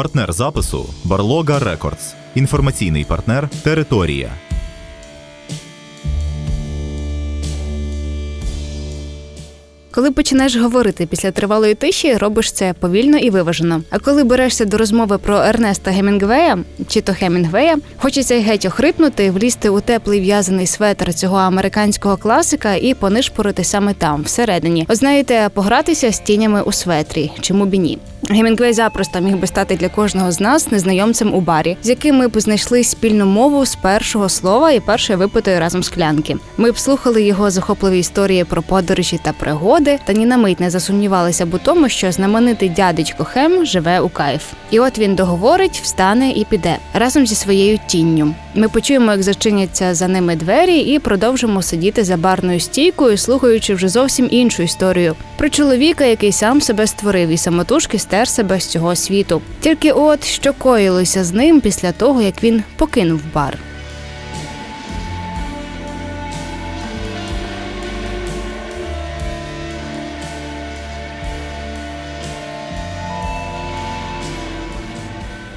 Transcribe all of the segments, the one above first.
Партнер запису Барлога Records. Інформаційний партнер Територія. Коли починаєш говорити після тривалої тиші, робиш це повільно і виважено. А коли берешся до розмови про Ернеста Гемінгвея чи то Хемінгвея, хочеться геть охрипнути, влізти у теплий в'язаний светр цього американського класика і понишпорити саме там, всередині. От знаєте, погратися з тінями у светрі, чому б і ні. Гемінгвей запросто міг би стати для кожного з нас незнайомцем у барі, з яким ми б знайшли спільну мову з першого слова і першої випитої разом склянки. Ми б слухали його захопливі історії про подорожі та пригоди, та ні на мить не засумнівалися б у тому, що знаменитий дядечко Хем живе у кайф. І от він договорить, встане і піде разом зі своєю тінню. Ми почуємо, як зачиняться за ними двері, і продовжимо сидіти за барною стійкою, слухаючи вже зовсім іншу історію про чоловіка, який сам себе створив і самотужки стер себе з цього світу. Тільки от що коїлося з ним після того, як він покинув бар.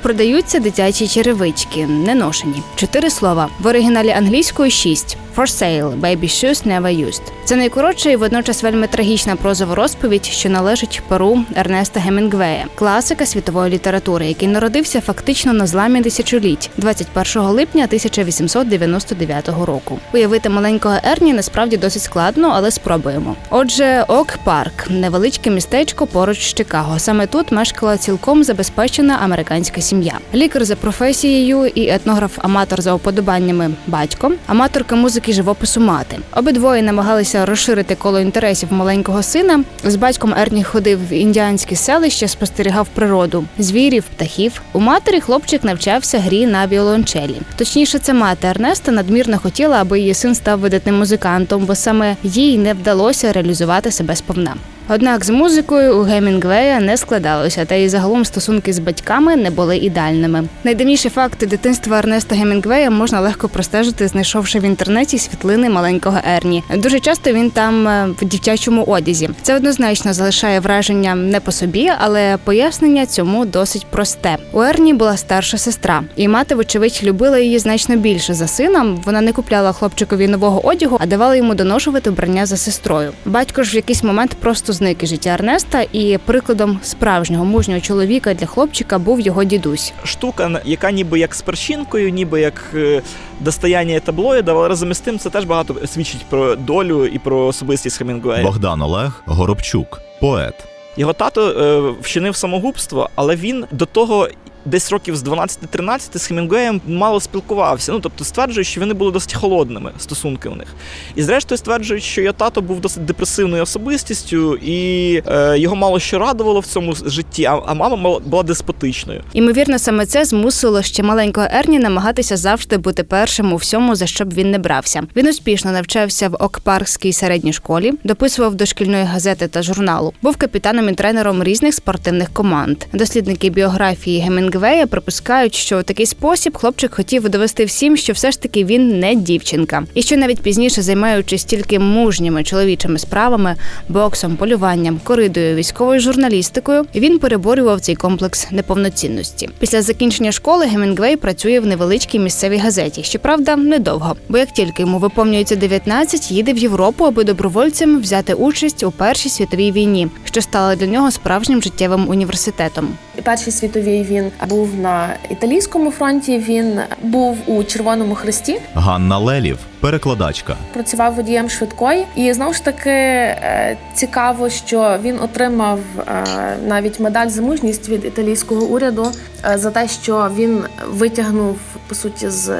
Продаються дитячі черевички, не ношені. Чотири слова в оригіналі англійською шість. For sale, baby shoes never used. Це найкоротша і водночас вельми трагічна прозова розповідь, що належить перу Ернеста Гемінгвея, класика світової літератури, який народився фактично на зламі тисячоліть 21 липня 1899 року. Уявити маленького Ерні насправді досить складно, але спробуємо. Отже, Ок Парк невеличке містечко поруч з Чикаго. Саме тут мешкала цілком забезпечена американська сім'я. Лікар за професією і етнограф-аматор за уподобаннями батько, аматорка музики живопису мати. Обидвоє намагалися розширити коло інтересів маленького сина. З батьком Ерні ходив в індіанські селища, спостерігав природу, звірів, птахів. У матері хлопчик навчався грі на віолончелі. Точніше, це мати Ернеста надмірно хотіла, аби її син став видатним музикантом, бо саме їй не вдалося реалізувати себе сповна. Однак з музикою у Гемінгвея не складалося, та й загалом стосунки з батьками не були ідеальними. Найдавніші факти дитинства Ернеста Гемінгвея можна легко простежити, знайшовши в інтернеті світлини маленького Ерні. Дуже часто він там е, в дівчачому одязі. Це однозначно залишає враження не по собі, але пояснення цьому досить просте. У Ерні була старша сестра, і мати, вочевидь, любила її значно більше за сином. Вона не купляла хлопчикові нового одягу, а давала йому доношувати вбрання за сестрою. Батько ж в якийсь момент просто зник із життя Ернеста, і прикладом справжнього мужнього чоловіка для хлопчика був його дідусь. штука, яка ніби як з перчинкою, ніби як е, достояння таблоїда, але разом із тим це теж багато свідчить про долю і про особистість Хемінгуея. Богдан Олег Горобчук, поет. Його тато е, вчинив самогубство, але він до того. Десь років з 12-13 з Хемінгуеєм мало спілкувався. Ну тобто стверджують, що вони були досить холодними стосунки у них. І зрештою стверджують, що його тато був досить депресивною особистістю, і е, його мало що радувало в цьому житті, а, а мама була деспотичною. Імовірно, саме це змусило ще маленького Ерні намагатися завжди бути першим у всьому, за що б він не брався. Він успішно навчався в Окпаркській середній школі, дописував до шкільної газети та журналу, був капітаном і тренером різних спортивних команд. Дослідники біографії Гемінгвея припускають, що у такий спосіб хлопчик хотів довести всім, що все ж таки він не дівчинка, і що навіть пізніше, займаючись тільки мужніми чоловічими справами, боксом, полюванням, коридою, військовою журналістикою, він переборював цей комплекс неповноцінності. Після закінчення школи Гемінгвей працює в невеличкій місцевій газеті. Щоправда, недовго, бо як тільки йому виповнюється 19, їде в Європу, аби добровольцем взяти участь у першій світовій війні, що стала для нього справжнім життєвим університетом. Першій світовій він був на італійському фронті. Він був у Червоному Хресті. Ганна Лелів, перекладачка. Працював водієм швидкої, і знову ж таки е, цікаво, що він отримав е, навіть медаль за мужність від італійського уряду е, за те, що він витягнув по суті з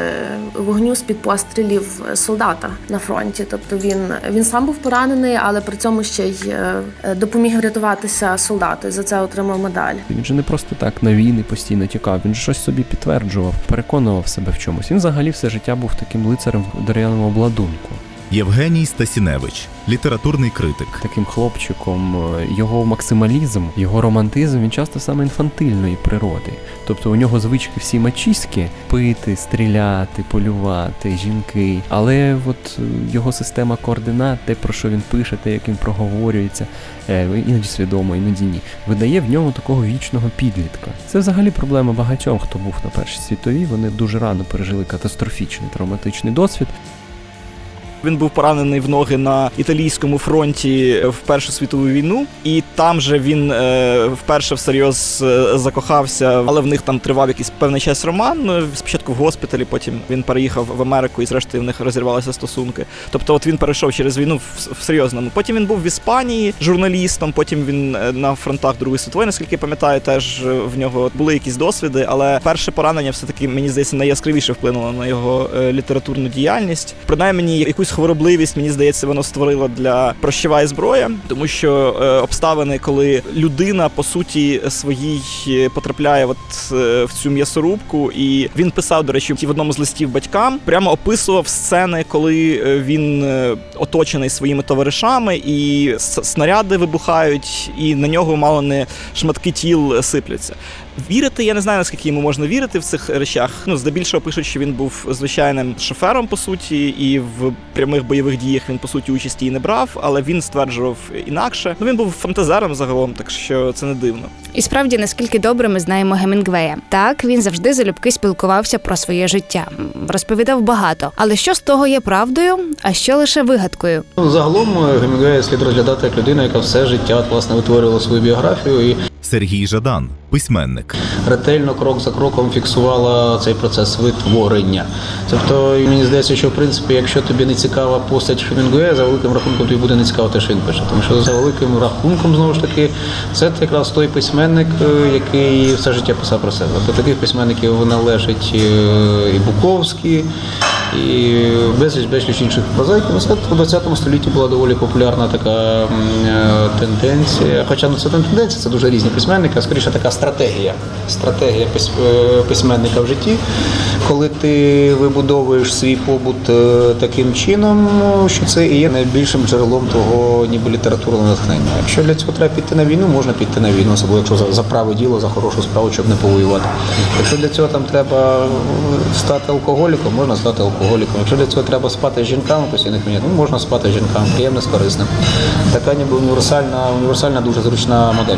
вогню з під пострілів солдата на фронті. Тобто він він сам був поранений, але при цьому ще й допоміг врятуватися солдату. І За це отримав медаль. Він же не просто так на війни постійно тікав. Він щось собі підтверджував, переконував себе в чомусь. Він взагалі все життя був таким лицарем в дерев'яному обладунку. Євгеній Стасіневич, літературний критик. Таким хлопчиком е, його максималізм, його романтизм він часто саме інфантильної природи. Тобто у нього звички всі мачіські пити, стріляти, полювати, жінки. Але от е, його система координат, те, про що він пише, те, як він проговорюється, е, іноді свідомо, іноді ні, видає в ньому такого вічного підлітка. Це взагалі проблема багатьом, хто був на першій світовій. Вони дуже рано пережили катастрофічний травматичний досвід. Він був поранений в ноги на італійському фронті в Першу світову війну, і там же він е, вперше всерйоз е, закохався, але в них там тривав якийсь певний час роман. Ну, спочатку в госпіталі, потім він переїхав в Америку і, зрештою, в них розірвалися стосунки. Тобто, от він перейшов через війну в, серйозному. Потім він був в Іспанії журналістом. Потім він е, на фронтах Другої світової, наскільки пам'ятаю, теж е, в нього були якісь досвіди. Але перше поранення, все таки мені здається, найяскравіше вплинуло на його літературну діяльність. Принаймні, якусь хворобливість, мені здається, воно створило для прощова зброя, тому що е, обставини, коли людина по суті своїй е, потрапляє от е, в цю м'ясорубку, і він писав, до речі, в одному з листів батькам, прямо описував сцени, коли е, він е, оточений своїми товаришами, і снаряди вибухають, і на нього мало не шматки тіл сипляться. Вірити, я не знаю, наскільки йому можна вірити в цих речах. Ну, здебільшого пишуть, що він був звичайним шофером, по суті, і в прямих бойових діях він по суті участі і не брав, але він стверджував інакше. Ну він був фантазером загалом, так що це не дивно. І справді, наскільки добре ми знаємо Гемінгвея. Так він завжди залюбки спілкувався про своє життя, розповідав багато. Але що з того є правдою, а що лише вигадкою? Ну, загалом е, Гемінгвея слід розглядати як людина, яка все життя власне витворювала свою біографію і Сергій Жадан, письменник, ретельно крок за кроком фіксувала цей процес витворення. Тобто, мені здається, що в принципі, якщо тобі не цікава постать Хемінгуея, за великим рахунком тобі буде не цікаво те, що він пише. Тому що за великим рахунком знову ж таки це якраз той письменник, е, який все життя писав про себе. До таких письменників належить е, і Буковський, і безліч безліч інших прозаїків. Ну, у 20 столітті була доволі популярна така е, тенденція. Хоча ну це не тенденція, це дуже різні письменники, а скоріше така стратегія. Стратегія е, письменника в житті, коли ти вибудовуєш свій побут е, таким чином, що це і є найбільшим джерелом того ніби літературного натхнення. Якщо для цього треба піти на війну, можна піти на війну, особливо якщо за, за праве діло, за хорошу справу, щоб не повоювати. Якщо для цього там треба стати алкоголіком, можна стати алкоголіком. Якщо для цього треба спати з жінками, постійних мені ну можна спати з жінками, приємне з корисним. Така ніби універсальна, універсальна, дуже зручна модель.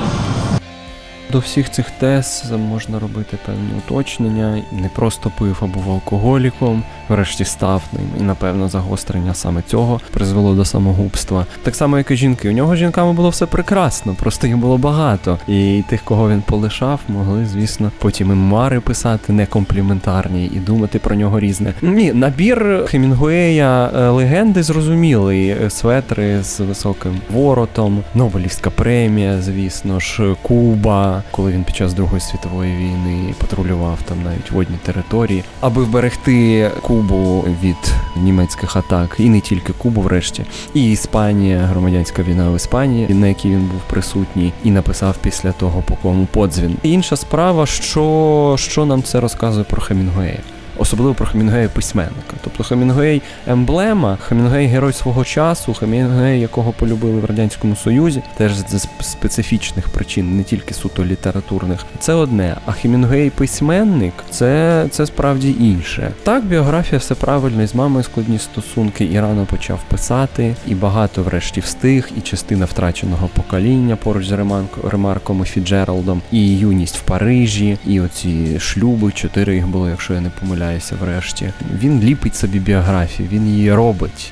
До всіх цих тез можна робити певні уточнення. Не просто пив або був алкоголіком, врешті став ним. І, напевно, загострення саме цього призвело до самогубства. Так само, як і жінки. У нього з жінками було все прекрасно, просто їх було багато. І тих, кого він полишав, могли, звісно, потім і мари писати некомпліментарні і думати про нього різне. Ні, набір Хемінгуея е, легенди зрозумілий. Светри з високим воротом, Нобелівська премія, звісно ж, Куба коли він під час Другої світової війни патрулював там навіть водні території, аби вберегти Кубу від німецьких атак, і не тільки Кубу, врешті, і Іспанія, громадянська війна в Іспанії, на якій він був присутній, і написав після того по кому подзвін. Інша справа, що, що нам це розказує про Хемінгуея особливо про Хемінгуея письменника. Тобто Хемінгуей емблема, Хемінгуей герой свого часу, Хемінгуей, якого полюбили в радянському союзі, теж з специфічних причин, не тільки суто літературних. Це одне. А Хемінгуей письменник це це справді інше. Так, біографія все правильно, і з мамою складні стосунки, і рано почав писати, і багато, врешті, встиг, і частина втраченого покоління поруч з Ремарком і Фіджералдом, і юність в Парижі, і оці шлюби, чотири їх було, якщо я не помиляю помиляюся врешті. Він ліпить собі біографію, він її робить.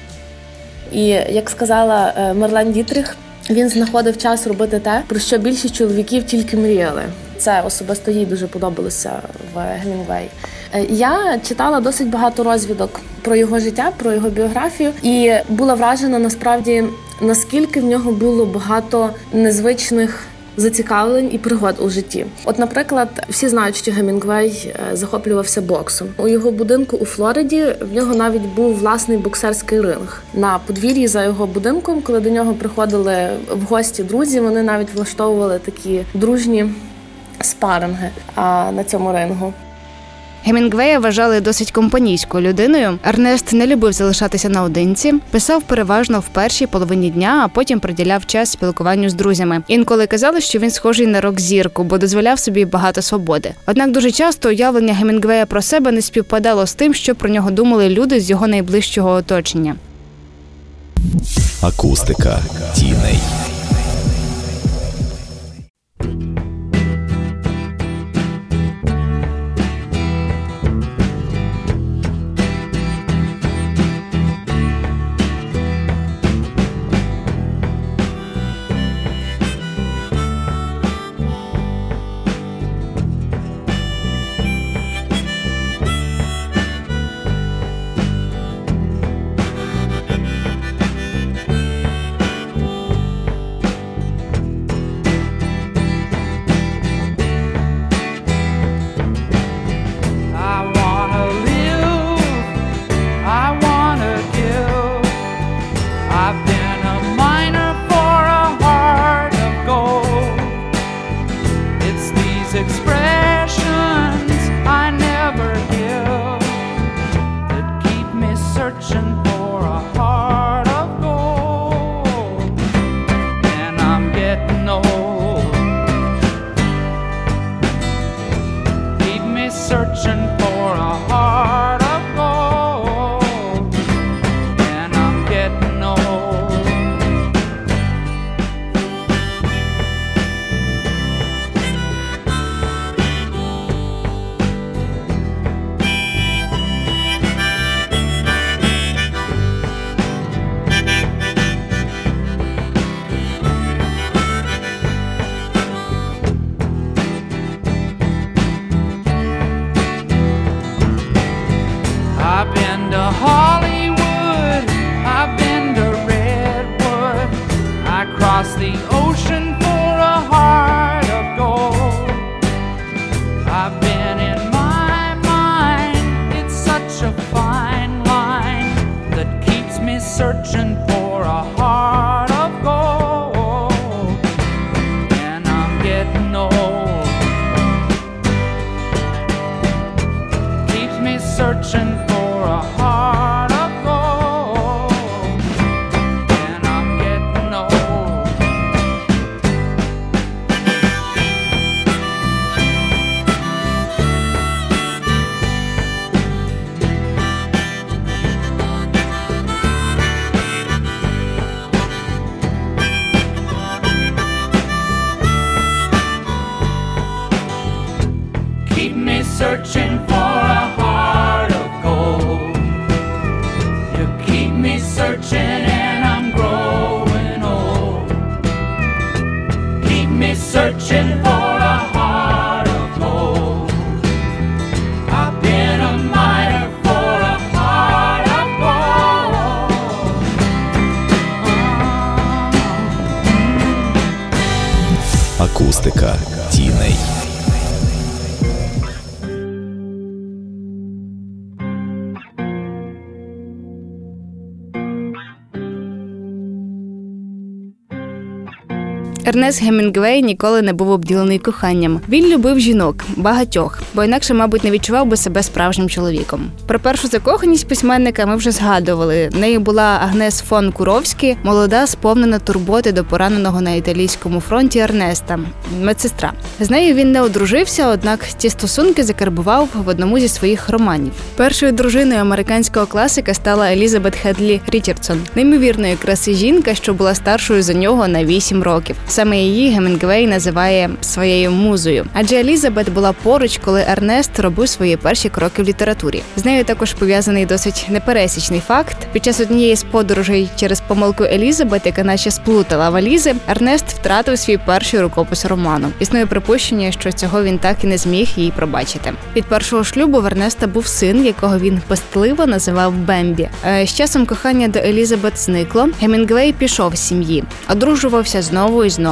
І як сказала е, Мерлен Дітрих, він знаходив час робити те, про що більшість чоловіків тільки мріяли. це особисто їй дуже подобалося в Гемінгвей. Е, я читала досить багато розвідок про його життя, про його біографію, і була вражена насправді наскільки в нього було багато незвичних зацікавлень і пригод у житті. От, наприклад, всі знають, що Гемінгвей е, захоплювався боксом. У його будинку у Флориді в нього навіть був власний боксерський ринг на подвір'ї за його будинком. Коли до нього приходили в гості друзі, вони навіть влаштовували такі дружні спаринги на цьому рингу. Гемінгвея вважали досить компанійською людиною. Ернест не любив залишатися наодинці, писав переважно в першій половині дня, а потім приділяв час спілкуванню з друзями. Інколи казали, що він схожий на рок-зірку, бо дозволяв собі багато свободи. Однак дуже часто уявлення Гемінгвея про себе не співпадало з тим, що про нього думали люди з його найближчого оточення. Акустика тіней. Ернест Гемінгвей ніколи не був обділений коханням. Він любив жінок, багатьох, бо інакше, мабуть, не відчував би себе справжнім чоловіком. Про першу закоханість письменника ми вже згадували. Нею була Агнес фон Куровські, молода, сповнена турботи до пораненого на італійському фронті Ернеста, медсестра. З нею він не одружився, однак ці стосунки закарбував в одному зі своїх романів. Першою дружиною американського класика стала Елізабет Хедлі Річардсон, неймовірної краси жінка, що була старшою за нього на 8 років. Саме її Гемінгвей називає своєю музою, адже Елізабет була поруч, коли Ернест робив свої перші кроки в літературі. З нею також пов'язаний досить непересічний факт. Під час однієї з подорожей через помилку Елізабет, яка наче сплутала валізи, Ернест втратив свій перший рукопис роману. Існує припущення, що цього він так і не зміг їй пробачити. Від першого шлюбу в Ернеста був син, якого він пестливо називав Бембі. Е, З часом кохання до Елізабет зникло. Гемінгвей пішов з сім'ї, одружувався знову і знову.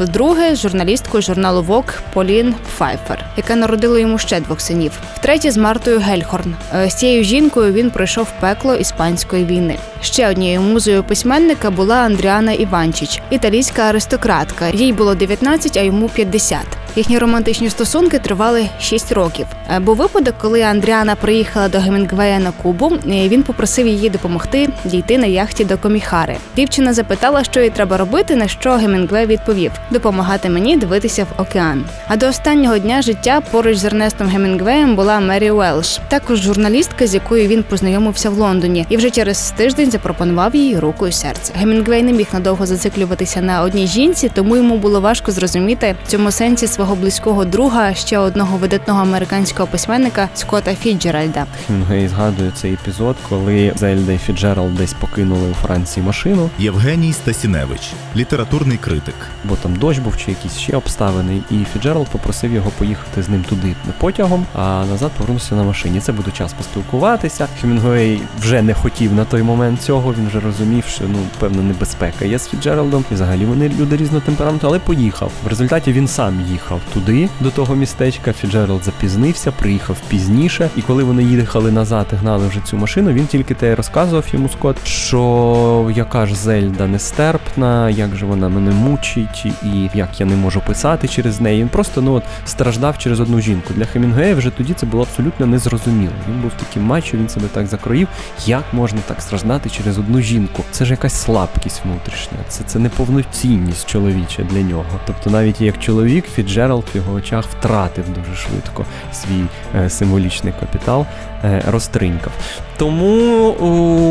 Вдруге з журналісткою журналу Vogue Полін Пфайфер, яка народила йому ще двох синів. Втретє з Мартою Гельхорн. Е, З цією жінкою він пройшов пекло іспанської війни. Ще однією музою письменника була Андріана Іванчич, італійська аристократка. Їй було 19, а йому 50. Їхні романтичні стосунки тривали 6 років. Е, Був випадок, коли Андріана приїхала до Гемінгвея на Кубу. Він попросив її допомогти дійти на яхті до Коміхари. Дівчина запитала, що їй треба робити, на що Гемінгвей відповів: допомагати мені дивитися в океан. А до останнього дня життя поруч з Ернестом Гемінгвеєм була Мері Уелш, також журналістка, з якою він познайомився в Лондоні, і вже через тиждень запропонував їй руку і серце. Гемінгвей не міг надовго зациклюватися на одній жінці, тому йому було важко зрозуміти в цьому сенсі свого близького друга, ще одного видатного американського письменника Скотта Фіджеральда. Хемінгуей згадує цей епізод, коли Зельда і Фіцджеральд десь покинули у Франції машину, Євгеній Стасіневич, літературний критик. бо там дощ був чи якісь ще обставини, і Фіцджеральд попросив його поїхати з ним туди потягом, а назад повернувся на машині. Це буде час поспілкуватися. Хемінгуей вже не хотів на той момент цього. Він вже розумів, що ну певна небезпека є з Фіцджеральдом. І взагалі вони люди різного темпераменту, але поїхав. В результаті він сам їхав туди, до того містечка. Фіцджеральд запізнився, приїхав пізніше. І коли вони їхали назад і гнали вже цю машину, він тільки те розказував йому Скотт, що яка ж Зельда нестерпна, як же вона мене мучить, і як я не можу писати через неї. Він просто ну от страждав через одну жінку. Для Хемінгуея вже тоді це було абсолютно незрозуміло. Він був таким мачо, він себе так закроїв. Як можна так страждати через одну жінку? Це ж якась слабкість внутрішня, це, це неповноцінність чоловіча для нього. Тобто, навіть як чоловік, Фіджеральд в його очах втратив дуже швидко свій е, символічний капітал, е, розтринькав. Тому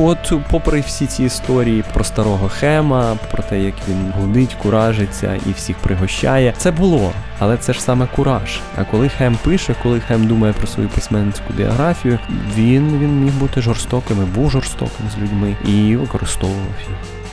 от, попри всі ці історії про старого Хема, про те, як він гудить, куражиться і всіх пригощає, це було. Але це ж саме кураж. А коли Хем пише, коли Хем думає про свою письменницьку біографію, він, він міг бути жорстоким, і був жорстоким з людьми і використовував їх.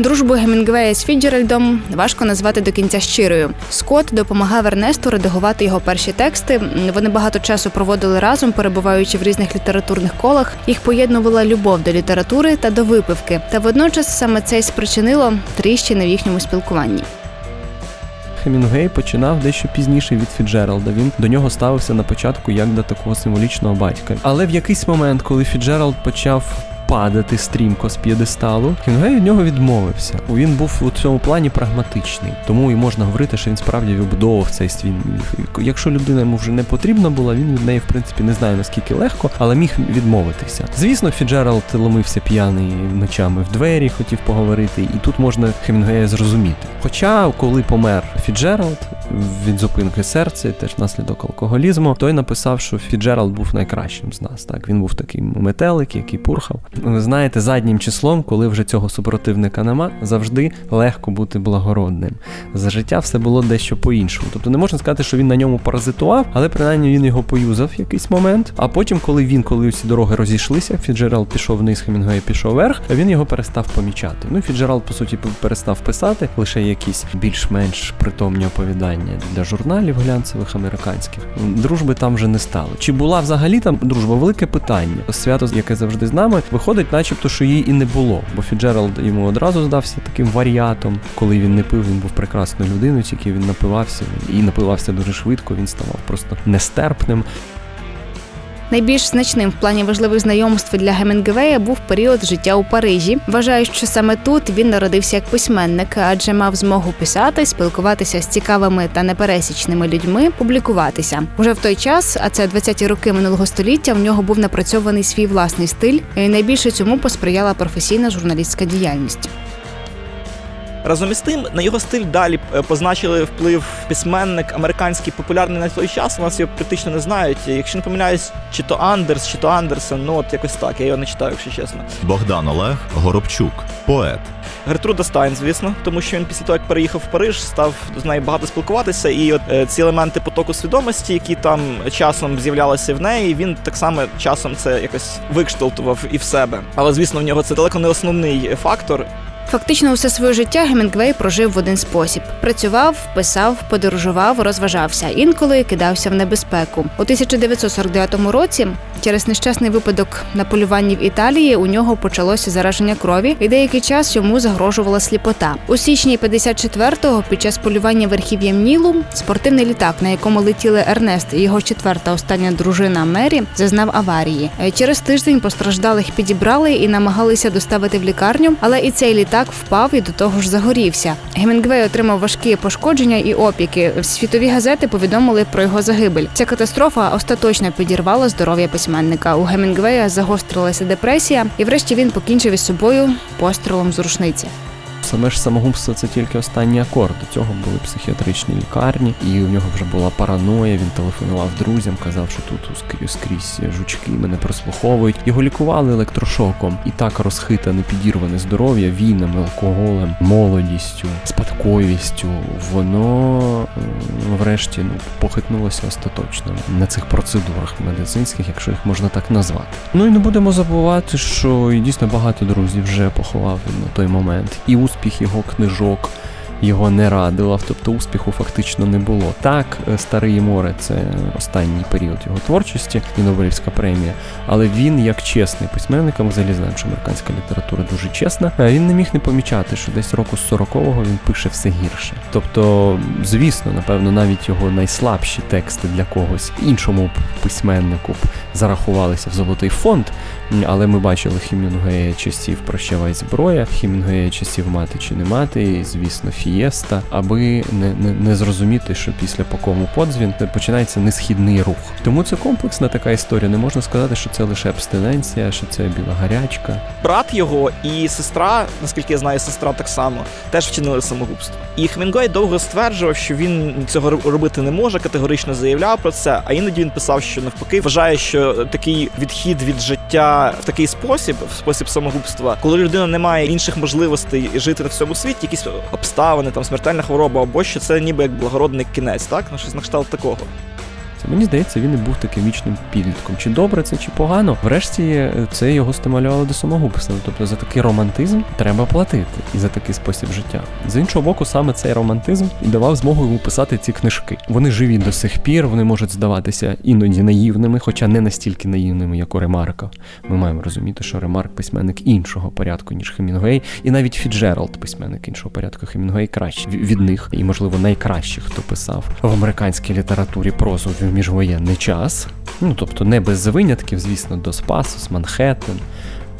Дружбу Гемінгвея з Фіджеральдом важко назвати до кінця щирою. Скотт допомагав Ернесту редагувати його перші тексти. Вони багато часу проводили разом, перебуваючи в різних літературних колах. Їх поєднувала любов до літератури та до випивки. Та водночас саме це й спричинило тріщини в їхньому спілкуванні. Хемінгуей починав дещо пізніше від Фіцджералда. Він до нього ставився на початку як до такого символічного батька. Але в якийсь момент, коли Фіцджералд почав падати стрімко з п'єдесталу, Хемінгуей від нього відмовився. Він був у цьому плані прагматичний, тому і можна говорити, що він справді вибудовував цей свій. Якщо людина йому вже не потрібна була, він від неї в принципі не знаю наскільки легко, але міг відмовитися. Звісно, Фіцджералд ломився п'яний ночами в двері, хотів поговорити, і тут можна Хемінгуея зрозуміти. Хоча, коли помер Фіцджералд від зупинки серця, теж внаслідок алкоголізму, той написав, що Фіцджералд був найкращим з нас. Так він був такий метелик, який пурхав. Ви знаєте, заднім числом, коли вже цього супротивника нема, завжди легко бути благородним. За життя все було дещо по-іншому. Тобто не можна сказати, що він на ньому паразитував, але принаймні він його поюзав в якийсь момент. А потім, коли він, коли усі дороги розійшлися, Фіцджералд пішов вниз, Хемінгуей пішов вверх, він його перестав помічати. Ну, Фіцджералд, по суті, перестав писати лише якісь більш-менш притомні оповідання для журналів глянцевих американських. Дружби там вже не стало. Чи була взагалі там дружба? Велике питання. Свято, яке завжди з нами, виходить, начебто, що її і не було. Бо Фіцджералд йому одразу здався таким варіатом. Коли він не пив, він був прекрасною людиною, тільки він напивався і напивався дуже швидко. Він ставав просто нестерпним. Найбільш значним в плані важливих знайомств для Гемінгвея був період життя у Парижі. Вважаю, що саме тут він народився як письменник, адже мав змогу писати, спілкуватися з цікавими та непересічними людьми, публікуватися. Уже в той час, а це 20-ті роки минулого століття, в нього був напрацьований свій власний стиль, і найбільше цьому посприяла професійна журналістська діяльність. Разом із тим, на його стиль далі е, позначили вплив письменник американський популярний на той час. У нас його практично не знають. Якщо не помиляюсь, чи то Андерс, чи то Андерсен, ну от якось так. Я його не читаю, якщо чесно. Богдан Олег Горобчук, поет. Гертруда Стайн, звісно, тому що він після того, як переїхав в Париж, став з нею багато спілкуватися, і от е, ці елементи потоку свідомості, які там часом з'являлися в неї, він так само часом це якось викшталтував і в себе. Але звісно, в нього це далеко не основний фактор. Фактично, усе своє життя Гемінгвей прожив в один спосіб: працював, писав, подорожував, розважався, інколи кидався в небезпеку. У 1949 році, через нещасний випадок на полюванні в Італії, у нього почалося зараження крові, і деякий час йому загрожувала сліпота. У січні 54-го, під час полювання верхів'ям Нілу, спортивний літак, на якому летіли Ернест і його четверта остання дружина Мері, зазнав аварії. Через тиждень постраждалих підібрали і намагалися доставити в лікарню, але і цей літак впав і до того ж загорівся. Гемінгвей отримав важкі пошкодження і опіки. Світові газети повідомили про його загибель. Ця катастрофа остаточно підірвала здоров'я письменника. У Гемінгвея загострилася депресія, і врешті він покінчив із собою пострілом з рушниці. Саме ж самогубство це тільки останній акорд. До цього були психіатричні лікарні, і у нього вже була параноя. Він телефонував друзям, казав, що тут скрізь, жучки мене прослуховують. Його лікували електрошоком, і так розхитане, підірване здоров'я війнами, алкоголем, молодістю, спадковістю. Воно врешті ну похитнулося остаточно на цих процедурах медицинських, якщо їх можна так назвати. Ну і не будемо забувати, що дійсно багато друзів вже поховав на той момент. І успіх його книжок його не радила, тобто успіху фактично не було. Так, е, Старий море це останній період його творчості і Нобелівська премія. Але він, як чесний письменник, ми взагалі знаємо, що американська література дуже чесна. е, Він не міг не помічати, що десь року з 40-го він пише все гірше. Тобто, звісно, напевно, навіть його найслабші тексти для когось іншому письменнику б зарахувалися в золотий фонд. Але ми бачили Хімінгуея часів Прощавай зброя, Хімінгуея часів мати чи не мати, і, звісно, Фієста, аби не, не, не зрозуміти, що після по кому подзвін починається несхідний рух. Тому це комплексна така історія. Не можна сказати, що це лише абстиненція, що це біла гарячка. Брат його і сестра, наскільки я знаю, сестра так само, теж вчинили самогубство. І Хемінгуей довго стверджував, що він цього робити не може, категорично заявляв про це. А іноді він писав, що навпаки вважає, що такий відхід від життя в такий спосіб, в спосіб самогубства, коли людина не має інших можливостей жити на всьому світі, якісь обставини, там смертельна хвороба, або що це ніби як благородний кінець, так ну щось на кшталт такого. Це мені здається, він і був таким вічним підлітком. Чи добре це, чи погано. Врешті е, це його стимулювало до самогубства. Тобто за такий романтизм треба платити і за такий спосіб життя. З іншого боку, саме цей романтизм і давав змогу йому писати ці книжки. Вони живі до сих пір, вони можуть здаватися іноді наївними, хоча не настільки наївними, як у Ремарка. Ми маємо розуміти, що Ремарк письменник іншого порядку, ніж Хемінгуей, і навіть Фіцджералд, письменник іншого порядку. Хемінгуей кращий від них, і можливо найкращий, хто писав в американській літературі прозу в міжвоєнний час. Ну тобто не без винятків, звісно, Дос Пассос, Манхеттен.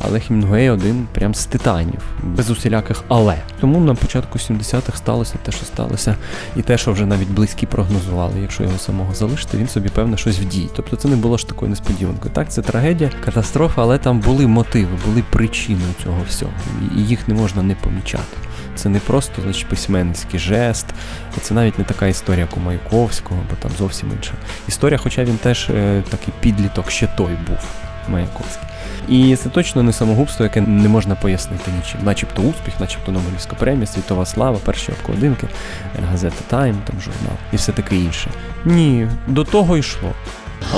Але Хемінгуей один прям з титанів, без усіляких але. Тому на початку 70-х сталося те, що сталося, і те, що вже навіть близькі прогнозували, якщо його самого залишити, він собі певно щось вдіє. Тобто це не було ж такою несподіванкою. Так, це трагедія, катастрофа, але там були мотиви, були причини цього всього, і їх не можна не помічати. Це не просто значить, письменницький жест, це навіть не така історія, як у Маяковського, бо там зовсім інша історія, хоча він теж е, такий підліток ще той був, Маяковський. І це точно не самогубство, яке не можна пояснити нічим. Начебто успіх, начебто Нобелівська премія, світова слава, перші обкладинки, газета Тайм, там журнал і все таке інше. Ні, до того йшло.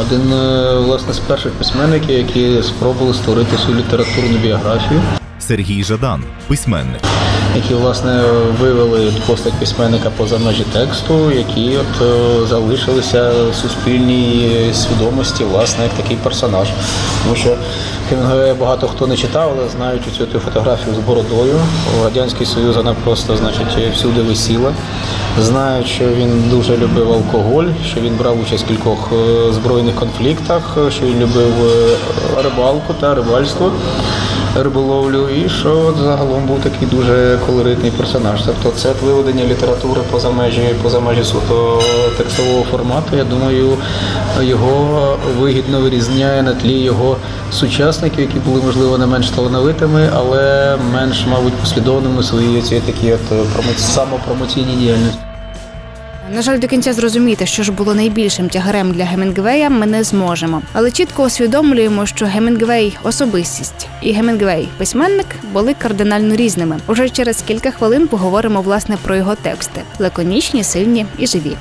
Один е, власне з перших письменників, які спробували створити свою літературну біографію, Сергій Жадан, письменник. які власне вивели постать письменника поза межі тексту, які от е, залишилися в суспільній свідомості, власне, як такий персонаж. Тому що Хемінгуея багато хто не читав, але знають цю фотографію з бородою. У Радянський Союз вона просто значить всюди висіла. Знають, що він дуже любив алкоголь, що він брав участь в кількох е, збройних конфліктах, що він любив е, рибалку та рибальство. Риболовлю, і що загалом був такий дуже колоритний персонаж. Тобто це виведення літератури поза межі, поза межі суто текстового формату. Я думаю, його вигідно вирізняє на тлі його сучасників, які були можливо не менш талановитими, але менш, мабуть, послідовними своїй цієї такі от промо- самопромоційній діяльності. На жаль, до кінця зрозуміти, що ж було найбільшим тягарем для Гемінгвея, ми не зможемо. Але чітко усвідомлюємо, що Гемінгвей особистість і Гемінгвей письменник були кардинально різними. Уже через кілька хвилин поговоримо власне про його тексти: лаконічні, сильні і живі.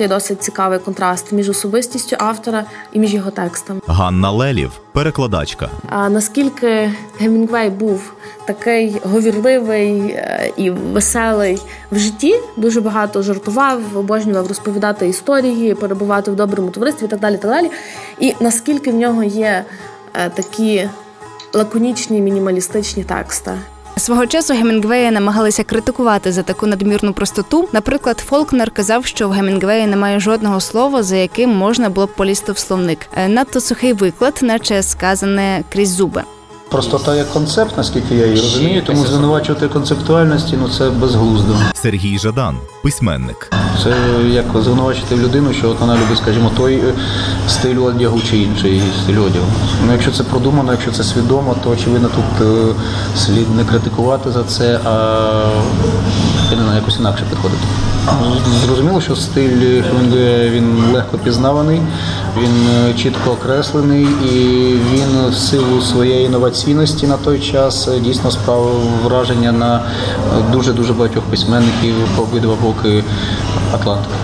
Такий досить цікавий контраст між особистістю автора і між його текстами. Ганна Лелів, перекладачка. А наскільки Гемінгвей був такий говірливий е, і веселий в житті, дуже багато жартував, обожнював розповідати історії, перебувати в доброму товаристві і так далі. так далі. І наскільки в нього є е, такі лаконічні мінімалістичні тексти. Свого часу Гемінгвея намагалися критикувати за таку надмірну простоту. Наприклад, Фолкнер казав, що в Гемінгвеї немає жодного слова, за яким можна було б полізти в словник. Е, Надто сухий виклад, наче сказане крізь зуби. Простота як концепт, наскільки я її розумію, тому звинувачувати концептуальності ну це безглуздо. Сергій Жадан, письменник. Це як звинувачити людину, що от вона любить, скажімо, той е, стиль одягу чи інший стиль одягу. Ну, якщо це продумано, якщо це свідомо, то очевидно тут е, слід не критикувати за це, а я не знаю, якось інакше підходити. Зрозуміло, що стиль Хемінгуея, він легко пізнаваний, він е, чітко окреслений і він в силу своєї інноваційності на той час е, дійсно справив враження на дуже дуже багатьох письменників по обидва боки Атлантики.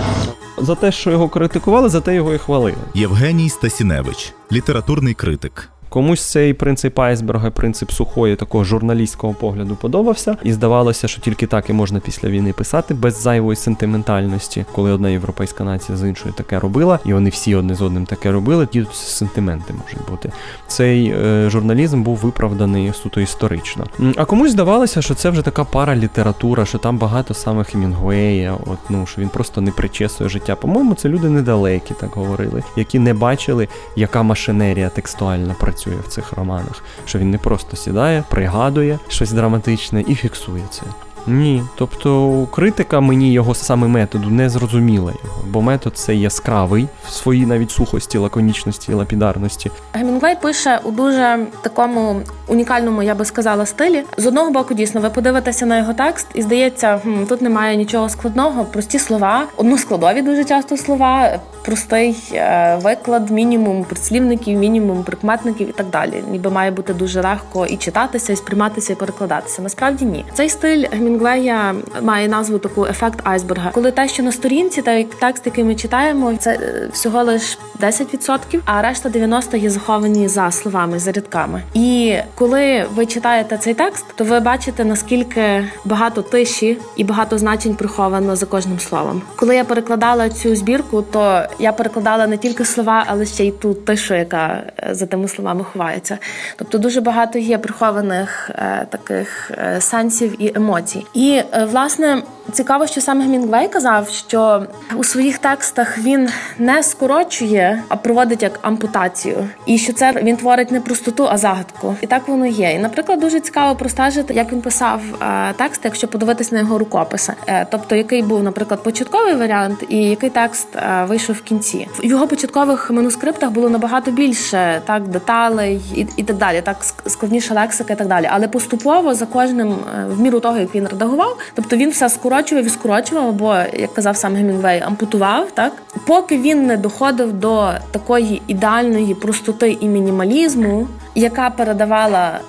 За те, що його критикували, за те його і хвалили. Євгеній Стасіневич, літературний критик. Комусь цей принцип айсберга, принцип сухої, такого журналістського погляду подобався, і здавалося, що тільки так і можна після війни писати без зайвої сентиментальності, коли одна європейська нація з іншою таке робила, і вони всі одне з одним таке робили. Ті сентименти можуть бути. Цей е, журналізм був виправданий суто історично. А комусь здавалося, що це вже така пара література, що там багато саме Хемінгуея, от ну що він просто не причесує життя. По-моєму, це люди недалекі, так говорили, які не бачили, яка машинерія текстуальна працює в цих романах. Що він не просто сідає, пригадує щось драматичне і фіксує це. Ні, тобто критика мені його саме методу не зрозуміла його, бо метод це яскравий в своїй навіть сухості, лаконічності, лапідарності. Гемінгвей пише у дуже такому унікальному, я би сказала, стилі. З одного боку, дійсно, ви подивитеся на його текст, і здається, тут немає нічого складного, прості слова, односкладові дуже часто слова, простий е, виклад, мінімум прислівників, мінімум прикметників і так далі. Ніби має бути дуже легко і читатися, і сприйматися, і перекладатися. Насправді ні. Цей стиль Гемінгвея має назву таку ефект айсберга. Коли те, що на сторінці, та текст, який ми читаємо, це е, всього лиш 10%, а решта 90% є заховані за словами, за рядками. І коли ви читаєте цей текст, то ви бачите наскільки багато тиші і багато значень приховано за кожним словом. Коли я перекладала цю збірку, то я перекладала не тільки слова, але ще й ту тишу, яка е, за тими словами ховається. Тобто дуже багато є прихованих е, таких е, сенсів і емоцій. І е, власне цікаво, що саме Гемінгвей казав, що у своїх текстах він не скорочує, а проводить як ампутацію, і що це він творить не простоту, а загадку. І так воно є. І, наприклад, дуже цікаво простежити, як він писав е, текст, якщо подивитись на його рукописи, Е, тобто який був, наприклад, початковий варіант, і який текст е, вийшов в кінці. В його початкових манускриптах було набагато більше так деталей і, і так далі, так ск- складніша лексика і так далі. Але поступово за кожним, е, в міру того, як він редагував, тобто він все скорочував і скорочував, або як казав сам Гемінгвей, ампутував, так поки він не доходив до такої ідеальної простоти і мінімалізму, яка передавала.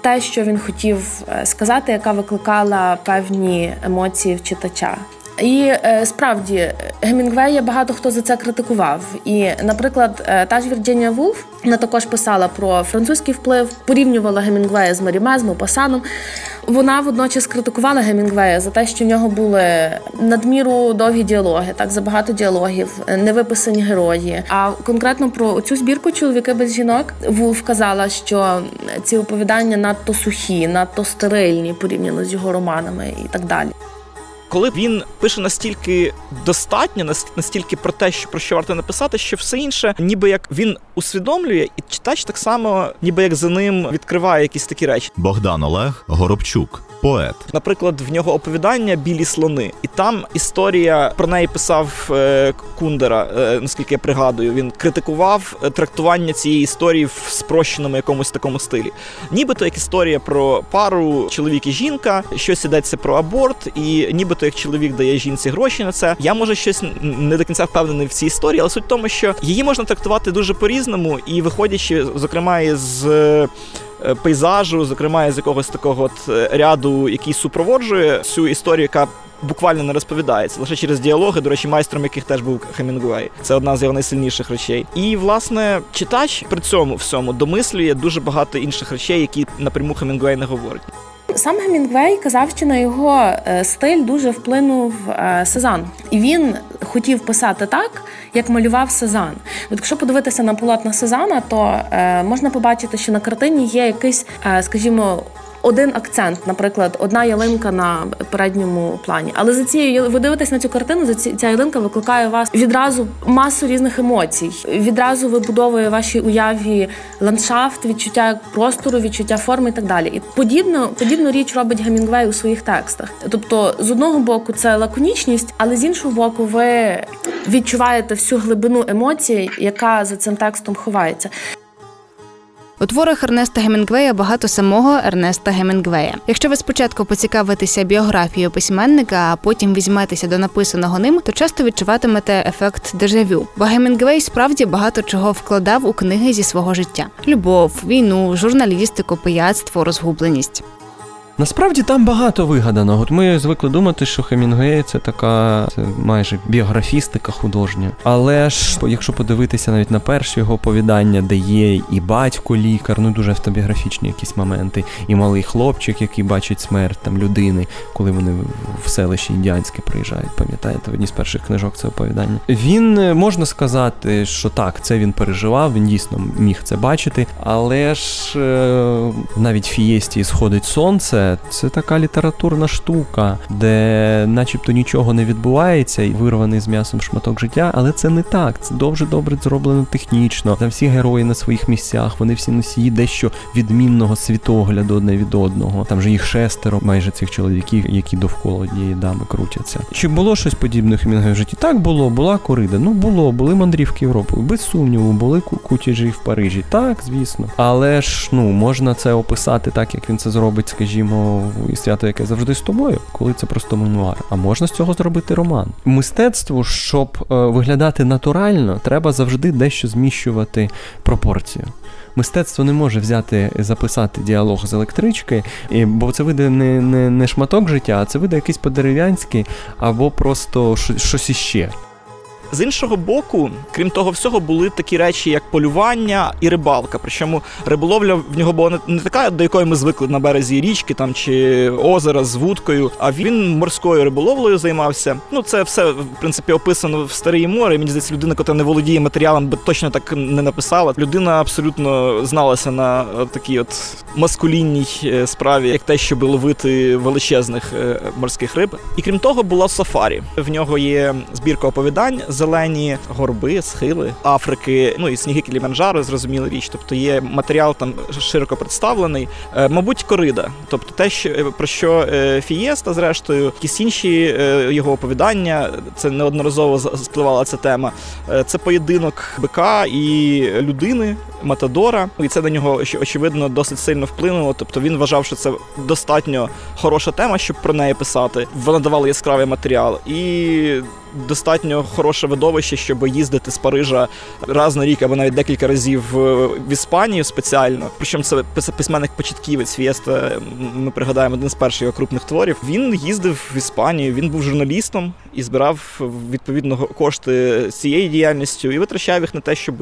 Те, що він хотів е, сказати, яка викликала певні емоції в читача. І е, справді Гемінгвея багато хто за це критикував. І, наприклад, е, та ж Вірджинія Вулф вона також писала про французький вплив, порівнювала Гемінгвея з Маріме, з Мопасаном. Вона водночас критикувала Гемінгвея за те, що в нього були надміру довгі діалоги, так забагато діалогів, невиписані герої. А конкретно про цю збірку чоловіки без жінок Вулф казала, що ці оповідання надто сухі, надто стерильні порівняно з його романами і так далі. Коли він пише настільки достатньо, нас- настільки про те, що про що варто написати, що все інше, ніби як він усвідомлює, і читач так само, ніби як за ним відкриває якісь такі речі. Богдан Олег Горобчук, поет. Наприклад, в нього оповідання Білі слони, і там історія про неї писав е, Кундера, е, наскільки я пригадую. Він критикував е, трактування цієї історії в спрощеному якомусь такому стилі. Нібито як історія про пару чоловік і жінка, щось ідеться про аборт, і нібито як чоловік дає жінці гроші на це. Я може щось не до кінця впевнений в цій історії, але суть в тому, що її можна трактувати дуже по-різному, і виходячи, зокрема, із. Е, пейзажу, зокрема з якогось такого от е, ряду, який супроводжує цю історію, яка буквально не розповідається лише через діалоги, до речі, майстром яких теж був Хемінгуей. Це одна з його найсильніших речей. І власне читач при цьому всьому домислює дуже багато інших речей, які напряму Хемінгуей не говорить. Сам Гемінгвей казав, що на його е, стиль дуже вплинув Сезан, І він хотів писати так, як малював Сезан. От якщо подивитися на полотна Сезана, то е, можна побачити, що на картині є якийсь, е, скажімо, один акцент, наприклад, одна ялинка на передньому плані. Але за цією ви дивитесь на цю картину, за ці, ця ялинка викликає у вас відразу масу різних емоцій. Відразу вибудовує вашій уяві ландшафт, відчуття простору, відчуття форми і так далі. І подібно подібну річ робить Гемінгвей у своїх текстах. Тобто, з одного боку, це лаконічність, але з іншого боку, ви відчуваєте всю глибину емоцій, яка за цим текстом ховається. У творах Ернеста Гемінгвея багато самого Ернеста Гемінгвея. Якщо ви спочатку поцікавитеся біографією письменника, а потім візьметеся до написаного ним, то часто відчуватимете ефект дежавю. Бо Гемінгвей справді багато чого вкладав у книги зі свого життя: любов, війну, журналістику, пияцтво, розгубленість. Насправді там багато вигаданого. От Ми звикли думати, що Хемінгуей це така це майже біографістика художня. Але ж, якщо подивитися навіть на перші його оповідання, де є і батько лікар, ну дуже автобіографічні якісь моменти, і малий хлопчик, який бачить смерть там людини, коли вони в селище індіанське приїжджають. Пам'ятаєте, в одній з перших книжок це оповідання. Він е, можна сказати, що так, це він переживав, він дійсно міг це бачити, але ж е, навіть в фієсті сходить сонце це така літературна штука, де начебто нічого не відбувається, і вирваний з м'ясом шматок життя, але це не так. Це дуже добре зроблено технічно. Там всі герої на своїх місцях, вони всі носії дещо відмінного світогляду одне від одного. Там же їх шестеро, майже цих чоловіків, які довкола однієї дами крутяться. Чи було щось подібне в в житті? Так було, була корида. Ну було, були мандрівки Європою. Без сумніву, були кутіжі в Парижі. Так, звісно. Але ж ну можна це описати так, як він це зробить, скажімо скажімо, і свято, яке завжди з тобою, коли це просто мемуар. А можна з цього зробити роман. Мистецтву, щоб е, виглядати натурально, треба завжди дещо зміщувати пропорцію. Мистецтво не може взяти записати діалог з електрички, бо це вийде не не, не шматок життя, а це вийде якийсь подерев'янський або просто щось іще. З іншого боку, крім того всього, були такі речі, як полювання і рибалка. Причому риболовля в нього була не така, до якої ми звикли на березі річки там чи озера з вудкою. А він морською риболовлею займався. Ну це все в принципі описано в старій море. Мені здається, людина, яка не володіє матеріалом, би точно так не написала. Людина абсолютно зналася на такій от маскулінній е, справі, як те, щоб ловити величезних е, морських риб. І крім того, була сафарі. В нього є збірка оповідань зелені горби, схили Африки, ну і сніги Кіліманджаро, зрозуміла річ. Тобто є матеріал там широко представлений. Е, мабуть, корида, тобто те, що е, про що е, Фієста, зрештою, якісь інші його оповідання, це неодноразово спливала ця тема. Це поєдинок бика і людини. Матадора, і це на нього очевидно досить сильно вплинуло. Тобто він вважав, що це достатньо хороша тема, щоб про неї писати. Вона давала яскравий матеріал і достатньо хороше видовище, щоб їздити з Парижа раз на рік або навіть декілька разів в Іспанію спеціально. Причому це письменник початківець Фієста. Ми пригадаємо один з перших його крупних творів. Він їздив в Іспанію, він був журналістом і збирав відповідно кошти цією діяльністю і витрачав їх на те, щоб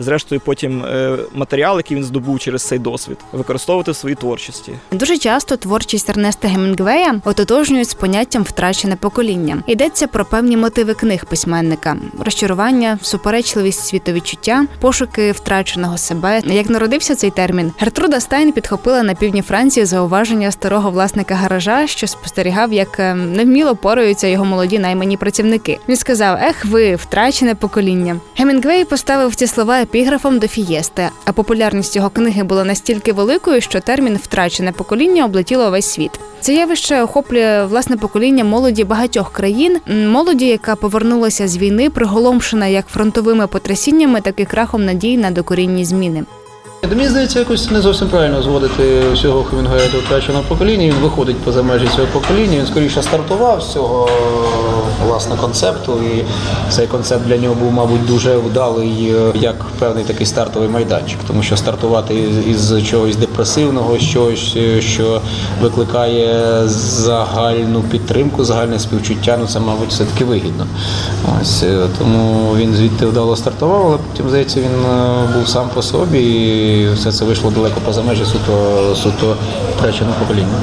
зрештою потім е, матеріал, який він здобув через цей досвід, використовувати в своїй творчості. Дуже часто творчість Ернеста Гемінгвея ототожнюють з поняттям втрачене покоління. Йдеться про певні мотиви книг письменника: розчарування, суперечливість світовідчуття, пошуки втраченого себе. Як народився цей термін, Гертруда Стайн підхопила на півдні Франції зауваження старого власника гаража, що спостерігав, як ем, невміло пораються його молоді наймані працівники. Він сказав: Ех, ви втрачене покоління. Гемінгвей поставив ці слова епіграфом до фієсти, а популярність його книги була настільки великою, що термін втрачене покоління облетіло весь світ. Це явище охоплює власне покоління молоді багатьох країн, молоді, яка повернулася з війни, приголомшена як фронтовими потрясіннями, так і крахом надій на докорінні зміни. Мені здається, якось не зовсім правильно зводити всього Хемінгуея до втраченого покоління. Він виходить поза межі цього покоління. Він скоріше стартував з цього власне концепту, і цей концепт для нього був, мабуть, дуже вдалий як певний такий стартовий майданчик, тому що стартувати із чогось депресивного, щось, що викликає загальну підтримку, загальне співчуття. Ну це, мабуть, все таки вигідно. Ось тому він звідти вдало стартував, але потім здається, він е, був сам по собі і все це вийшло далеко поза межі суто суто втраченого покоління.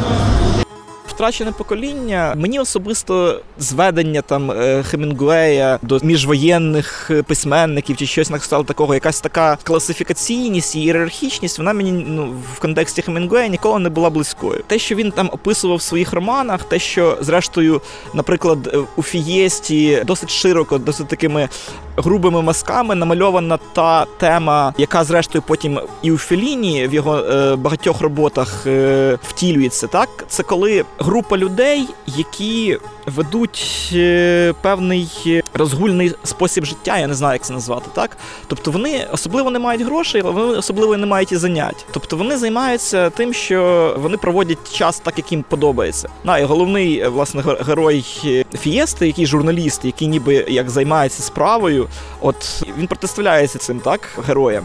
Втрачене покоління. Мені особисто зведення там е, Хемінгуея до міжвоєнних е, письменників чи щось на кшталт такого, якась така класифікаційність і ієрархічність, вона мені ну в контексті Хемінгуея ніколи не була близькою. Те, що він там описував в своїх романах, те, що зрештою, наприклад, е, у Фієсті досить широко, досить такими грубими мазками намальована та тема, яка зрештою потім і у Феліні в його е, багатьох роботах е, втілюється. Так, це коли група людей, які ведуть е, певний розгульний спосіб життя, я не знаю, як це назвати, так? Тобто вони особливо не мають грошей, але вони особливо не мають і занять. Тобто вони займаються тим, що вони проводять час так, як їм подобається. На і головний е, власне герой е, Фієсти, який журналіст, який ніби як займається справою, от він протиставляється цим так героям.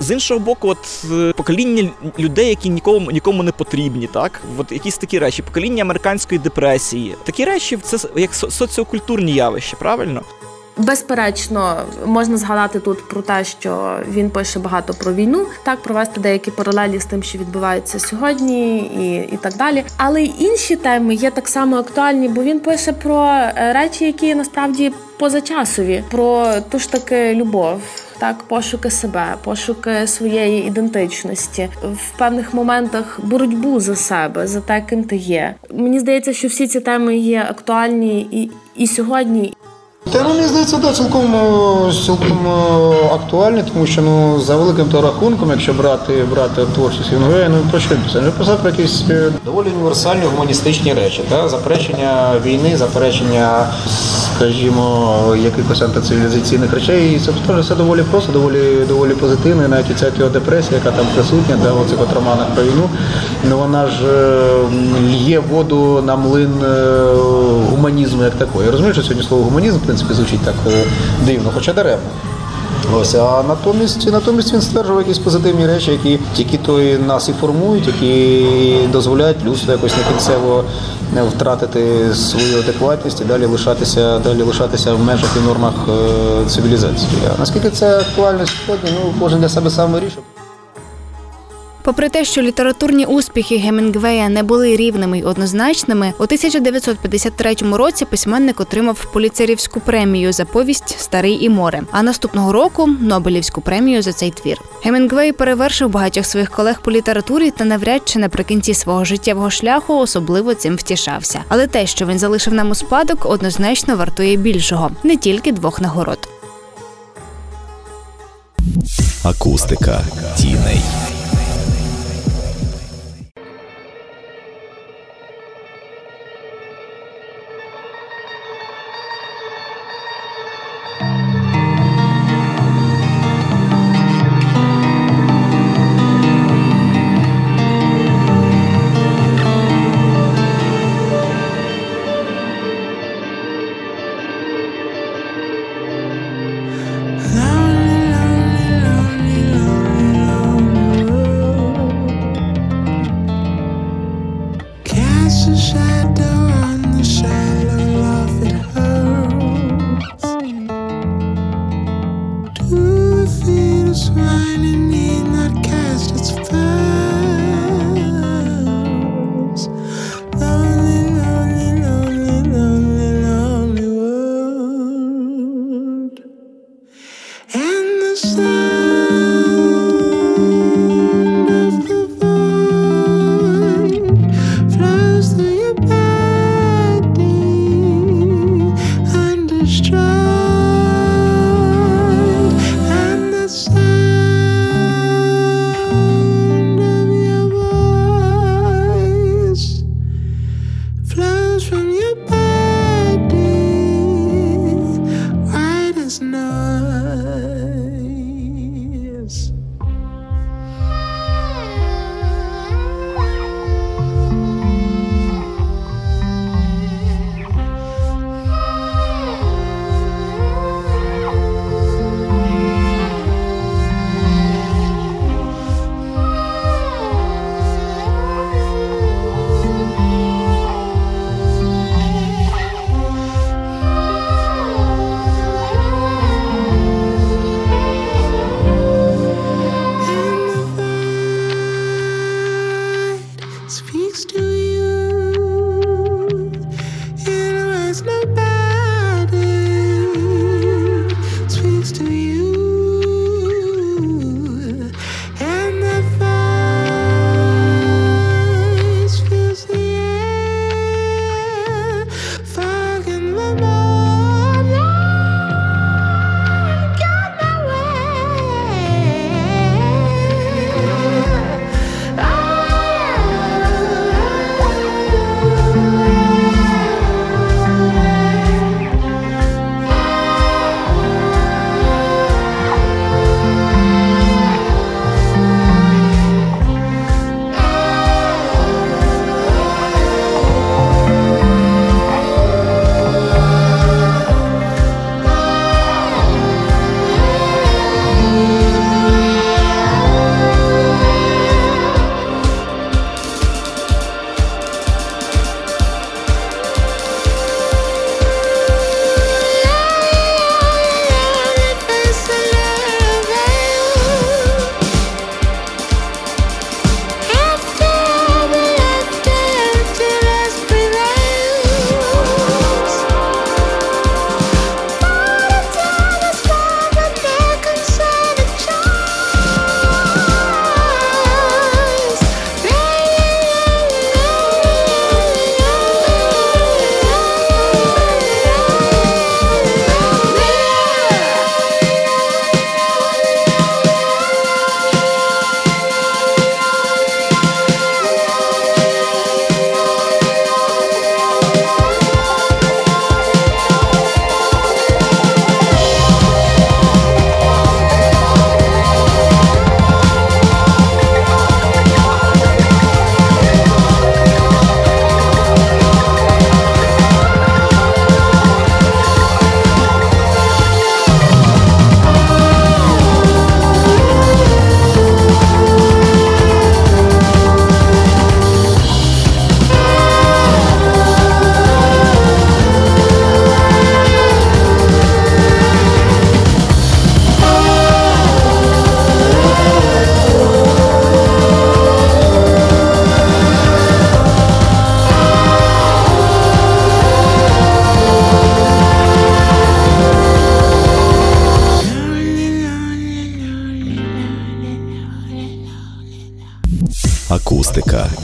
З іншого боку, от е, покоління людей, які нікому нікому не потрібні, так от якісь такі речі, покоління американської депресії. Такі речі це як соціокультурні явища, правильно? Безперечно, можна згадати тут про те, що він пише багато про війну, так провести деякі паралелі з тим, що відбувається сьогодні, і, і так далі. Але й інші теми є так само актуальні, бо він пише про е, речі, які насправді позачасові, про ту ж таки любов. Так, пошуки себе, пошуки своєї ідентичності, в певних моментах боротьбу за себе, за те, ким ти є. Мені здається, що всі ці теми є актуальні і, і сьогодні, Та ну, мені здається, да, цілком, е, цілком е, актуальні, тому що ну, за великим то рахунком, якщо брати, брати творчість Хемінгуея, ну про що писав? Він писав про якісь е, доволі універсальні гуманістичні речі, та? заперечення війни, заперечення, скажімо, якихось антицивілізаційних речей. І це теж все доволі просто, доволі, доволі позитивно. І навіть ця його депресія, яка там присутня, да, в оцих от романах про війну, ну вона ж лє воду на млин гуманізму як такої. Я розумію, що сьогодні слово гуманізм, принципі, звучить так е, дивно, хоча даремно. Ось, а натомість, натомість він стверджував якісь позитивні речі, які тільки то нас і формують, які дозволяють людству якось некінцево не втратити свою адекватність і далі лишатися, далі лишатися в межах і нормах е, цивілізації. А наскільки це актуально сьогодні, ну кожен для себе сам вирішив. Попри те, що літературні успіхи Гемінгвея не були рівними й однозначними, у 1953 році письменник отримав поліцерівську премію за повість Старий і море. А наступного року Нобелівську премію за цей твір. Гемінгвей перевершив багатьох своїх колег по літературі та навряд чи наприкінці свого життєвого шляху особливо цим втішався. Але те, що він залишив нам у спадок, однозначно вартує більшого, не тільки двох нагород. Акустика тіней. Акустика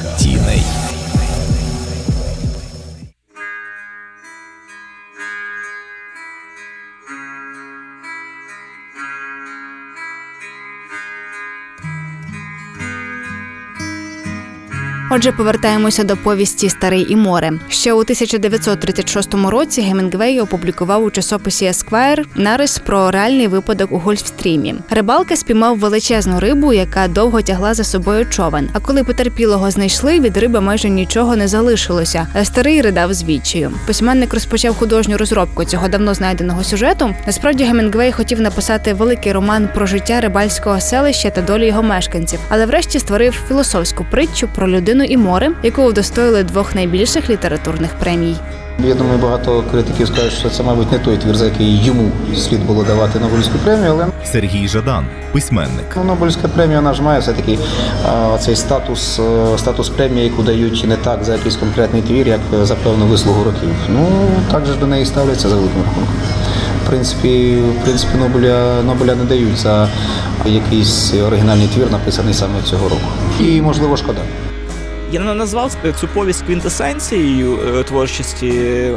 Отже, повертаємося до повісті Старий і море. Ще у 1936 році Гемінгвей опублікував у часописі Esquire нарис про реальний випадок у Гольфстрімі. Рибалка спіймав величезну рибу, яка довго тягла за собою човен. А коли потерпілого знайшли, від риби майже нічого не залишилося. Старий ридав з. Письменник розпочав художню розробку цього давно знайденого сюжету. Насправді Гемінгвей хотів написати великий роман про життя рибальського селища та долі його мешканців, але врешті створив філософську притчу про людину і море, яку удостоїли двох найбільших літературних премій. Я думаю, багато критиків скажуть, що це, мабуть, не той твір, за який йому слід було давати Нобелівську премію, але Сергій Жадан, письменник. ну, Нобелівська премія вона ж має все-таки а, цей статус, е, статус премії, яку дають не так за якийсь конкретний твір, як за певну вислугу років. Ну, так же ж до неї ставляться за великим рахунком. В принципі, в принципі, Нобеля, Нобеля не дають за якийсь оригінальний твір, написаний саме цього року. І, можливо, шкода. Я не назвав цю повість квінтесенцією е, творчості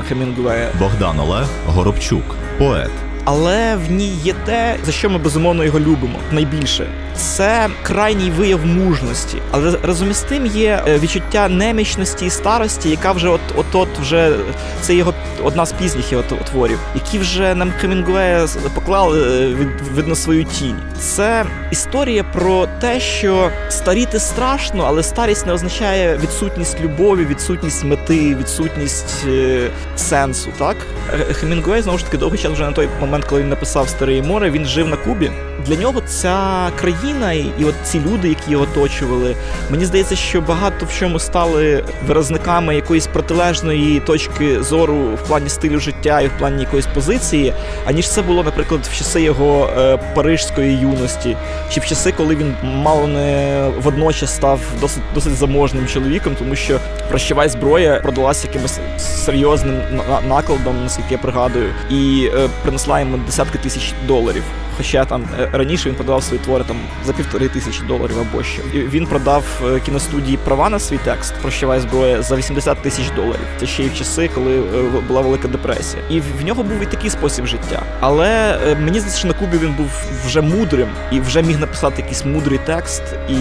Хемінгуея, Богдан Олег Горобчук, поет. але в ній є те, за що ми безумовно його любимо найбільше. Це крайній вияв мужності, але разом із тим є е, відчуття немічності і старості, яка вже от от, от вже це його одна з пізніх його творів, які вже нам Хемінгуея поклали е, від, видно свою тінь. Це історія про те, що старіти страшно, але старість не означає відсутність любові, відсутність мети, відсутність е, сенсу. Так Е, Хемінгуей знову ж таки довгий час вже на той момент, коли він написав Старе море, він жив на Кубі. Для нього ця країна і, і от ці люди, які його оточували, мені здається, що багато в чому стали виразниками якоїсь протилежної точки зору в плані стилю життя і в плані якоїсь позиції, аніж це було, наприклад, в часи його е, парижської юності, чи в часи, коли він мало не водночас став досить досить заможним чоловіком, тому що прощавай зброя продалася якимось серйозним накладом, наскільки я пригадую, і е, принесла йому десятки тисяч доларів. Хоча там е, раніше він продавав свої твори там за півтори тисячі доларів або що. Він продав е, кіностудії права на свій текст Прощавай зброя за 80 тисяч доларів. Це ще й в часи, коли е, була велика депресія. І в нього був і такий спосіб життя. Але мені здається, що на Кубі він був вже мудрим і вже міг написати якийсь мудрий текст. І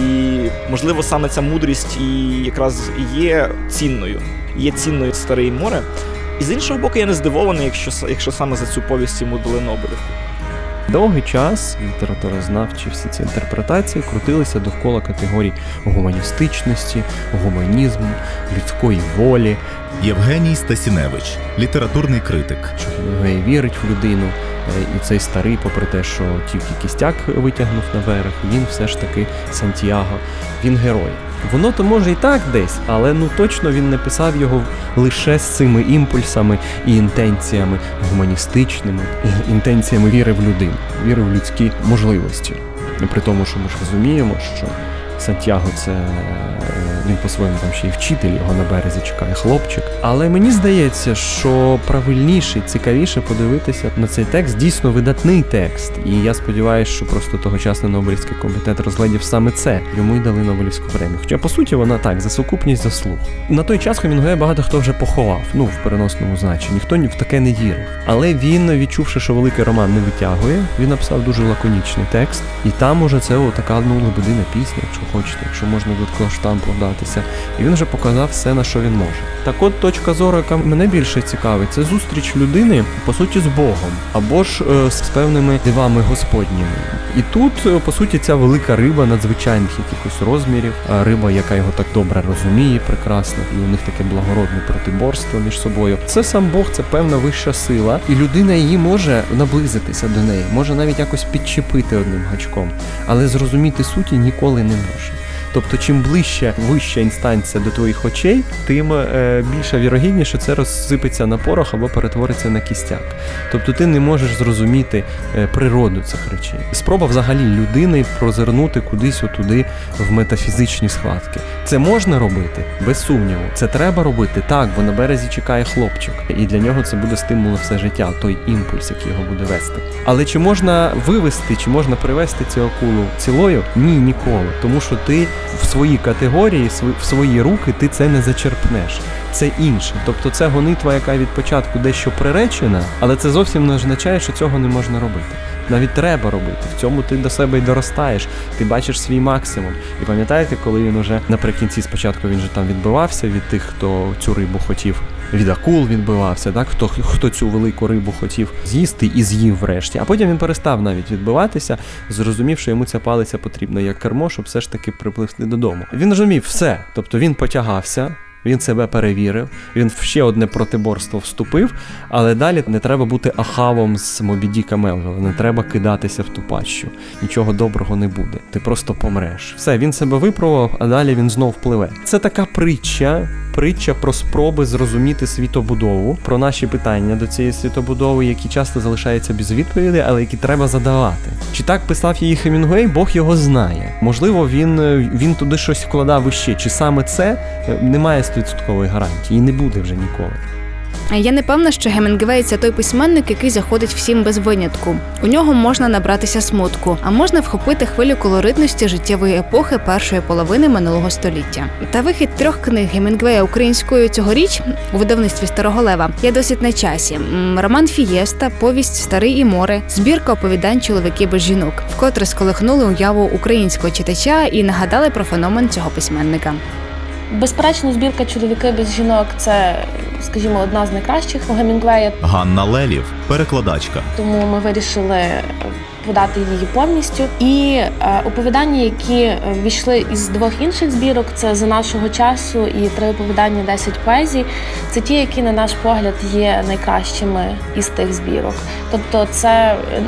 можливо саме ця мудрість і якраз є цінною. Є цінною старе море. І з іншого боку, я не здивований, якщо якщо саме за цю повість йому дали Нобелівку. Довгий час літературознавчі всі ці інтерпретації крутилися довкола категорій гуманістичності, гуманізму, людської волі, Євгеній Стасіневич, літературний критик. Хемінгуей вірить в людину. е, І цей старий, попри те, що тільки кістяк витягнув на берег, він все ж таки Сантьяго, він герой. Воно то може і так десь, але ну точно він не писав його лише з цими імпульсами і інтенціями гуманістичними, інтенціями віри в людину, віри в людські можливості. При тому, що ми ж розуміємо, що Сантьяго це е, він по-своєму там ще й вчитель, його на березі чекає хлопчик. Але мені здається, що правильніше, цікавіше подивитися на цей текст, дійсно видатний текст. І я сподіваюся, що просто тогочасний Нобелівський комітет розглядів саме це. Йому й дали Нобелівську премію. Хоча по суті вона так, за сукупність заслуг. На той час Хемінгуея багато хто вже поховав, ну в переносному значенні. Ніхто ні в таке не вірив. Але він, відчувши, що великий роман не витягує, він написав дуже лаконічний текст. І там уже це така ну лебедина пісня, хочете, якщо можна штампу вдатися. І він вже показав все, на що він може. Так от точка зору, яка мене більше цікавить, це зустріч людини, по суті, з Богом, або ж е, з певними дивами Господніми. І тут, е, по суті, ця велика риба надзвичайних якихось розмірів, а риба, яка його так добре розуміє, прекрасно, і у них таке благородне протиборство між собою. Це сам Бог, це певна вища сила, і людина її може наблизитися до неї, може навіть якось підчепити одним гачком, але зрозуміти суті ніколи не може. Тобто, чим ближче вища інстанція до твоїх очей, тим е, більша вірогідність, що це розсипеться на порох або перетвориться на кістяк. Тобто ти не можеш зрозуміти е, природу цих речей. Спроба взагалі людини прозирнути кудись отуди в метафізичні схватки. Це можна робити без сумніву. Це треба робити так, бо на березі чекає хлопчик, і для нього це буде стимул все життя, той імпульс, який його буде вести. Але чи можна вивести, чи можна привести цю акулу цілою? Ні, ніколи. Тому що ти в свої категорії, в свої руки ти це не зачерпнеш. Це інше. Тобто це гонитва, яка від початку дещо приречена, але це зовсім не означає, що цього не можна робити. Навіть треба робити. В цьому ти до себе й доростаєш, ти бачиш свій максимум. І пам'ятаєте, коли він уже наприкінці спочатку він же там відбивався від тих, хто цю рибу хотів. Від акул відбивався, так хто хто цю велику рибу хотів з'їсти і з'їв врешті. А потім він перестав навіть відбиватися, зрозумів, що йому ця палиця потрібна як кермо, щоб все ж таки припливти додому. Він розумів все, тобто він потягався. Він себе перевірив, він в ще одне протиборство вступив, але далі не треба бути ахавом з Мобідіка Мелвіла, не треба кидатися в ту пащу. Нічого доброго не буде. Ти просто помреш. Все, він себе випробував, а далі він знов пливе. Це така притча, притча про спроби зрозуміти світобудову, про наші питання до цієї світобудови, які часто залишаються без відповіді, але які треба задавати. Чи так писав її Хемінгуей, Бог його знає. Можливо, він, е, він туди щось вкладав іще. Чи саме це е, немає 100% гарантії і не буде вже ніколи. Я не певна, що Гемінгвей – це той письменник, який заходить всім без винятку. У нього можна набратися смутку, а можна вхопити хвилю колоритності життєвої епохи першої половини минулого століття. Та вихід трьох книг Гемінгвея українською цьогоріч у видавництві Старого Лева є досить на часі. Роман Фієста, повість Старий і море, збірка оповідань чоловіки без жінок, вкотре сколихнули уяву українського читача і нагадали про феномен цього письменника. Безперечно, збірка чоловіки без жінок це, скажімо, одна з найкращих у Гемінгвея. Ганна Лелів, перекладачка. тому ми вирішили подати її повністю. І е, оповідання, які е, ввійшли із двох інших збірок, це за нашого часу і три оповідання 10 поезій. Це ті, які, на наш погляд, є найкращими із тих збірок. Тобто, це е,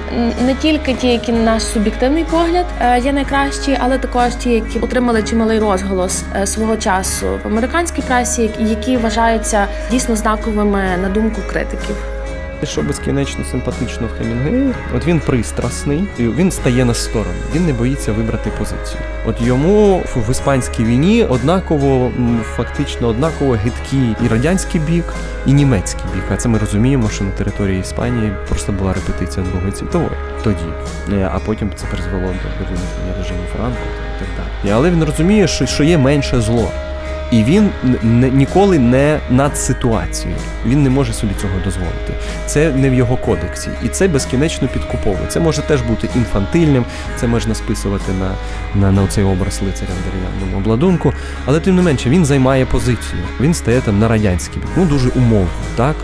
не тільки ті, які на наш суб'єктивний погляд є найкращі, але також ті, які отримали чималий розголос свого часу в американській пресі, які вважаються дійсно знаковими на думку критиків. Що безкінечно симпатично в Хемінгуеї, от він пристрасний, і він стає на сторону, він не боїться вибрати позицію. От йому в- іспанській війні однаково, фактично однаково гидкий і радянський бік, і німецький бік. А це ми розуміємо, що на території Іспанії просто була репетиція Другої світової тоді. Е, А потім це призвело до виникнення режиму Франко і так далі. Але він розуміє, що є менше зло. І він ніколи не над ситуацією. Він не може собі цього дозволити. Це не в його кодексі. І це безкінечно підкуповує. Це може теж бути інфантильним, це можна списувати на, на, на цей образ лицаря в дерев'яному обладунку. Але тим не менше він займає позицію. Він стає там на радянський бік. Ну дуже умовно, так?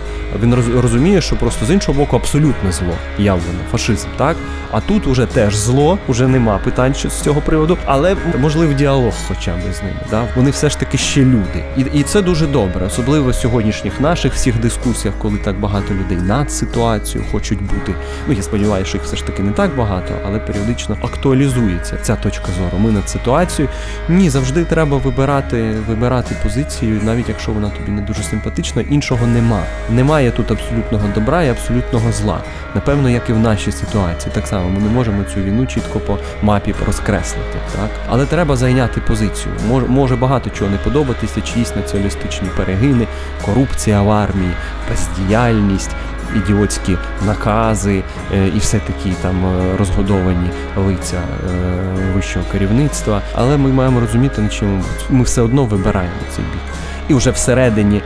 Він розуміє, що просто з іншого боку абсолютне зло явлено, фашизм, так? А тут уже теж зло, уже нема питань з цього приводу, але можливий діалог хоча б з ними. Да? Вони все ж таки ще люди. І, і це дуже добре, особливо в сьогоднішніх наших всіх дискусіях, коли так багато людей над ситуацією хочуть бути. Ну я сподіваюся, що їх все ж таки не так багато, але періодично актуалізується ця точка зору. Ми над ситуацією. Ні, завжди треба вибирати, вибирати позицію, навіть якщо вона тобі не дуже симпатична, іншого нема. Немає тут абсолютного добра і абсолютного зла. Напевно, як і в нашій ситуації. Так само ми не можемо цю війну чітко по мапі розкреслити. Так? Але треба зайняти позицію. Може, може багато чого не подобатися, чиїсь націоналістичні перегини, корупція в армії, бездіяльність. Ідіотські накази е, і все такі там е, розгодовані лиця е, вищого керівництва. Але ми маємо розуміти, на чому ми все одно вибираємо цей бік. І вже всередині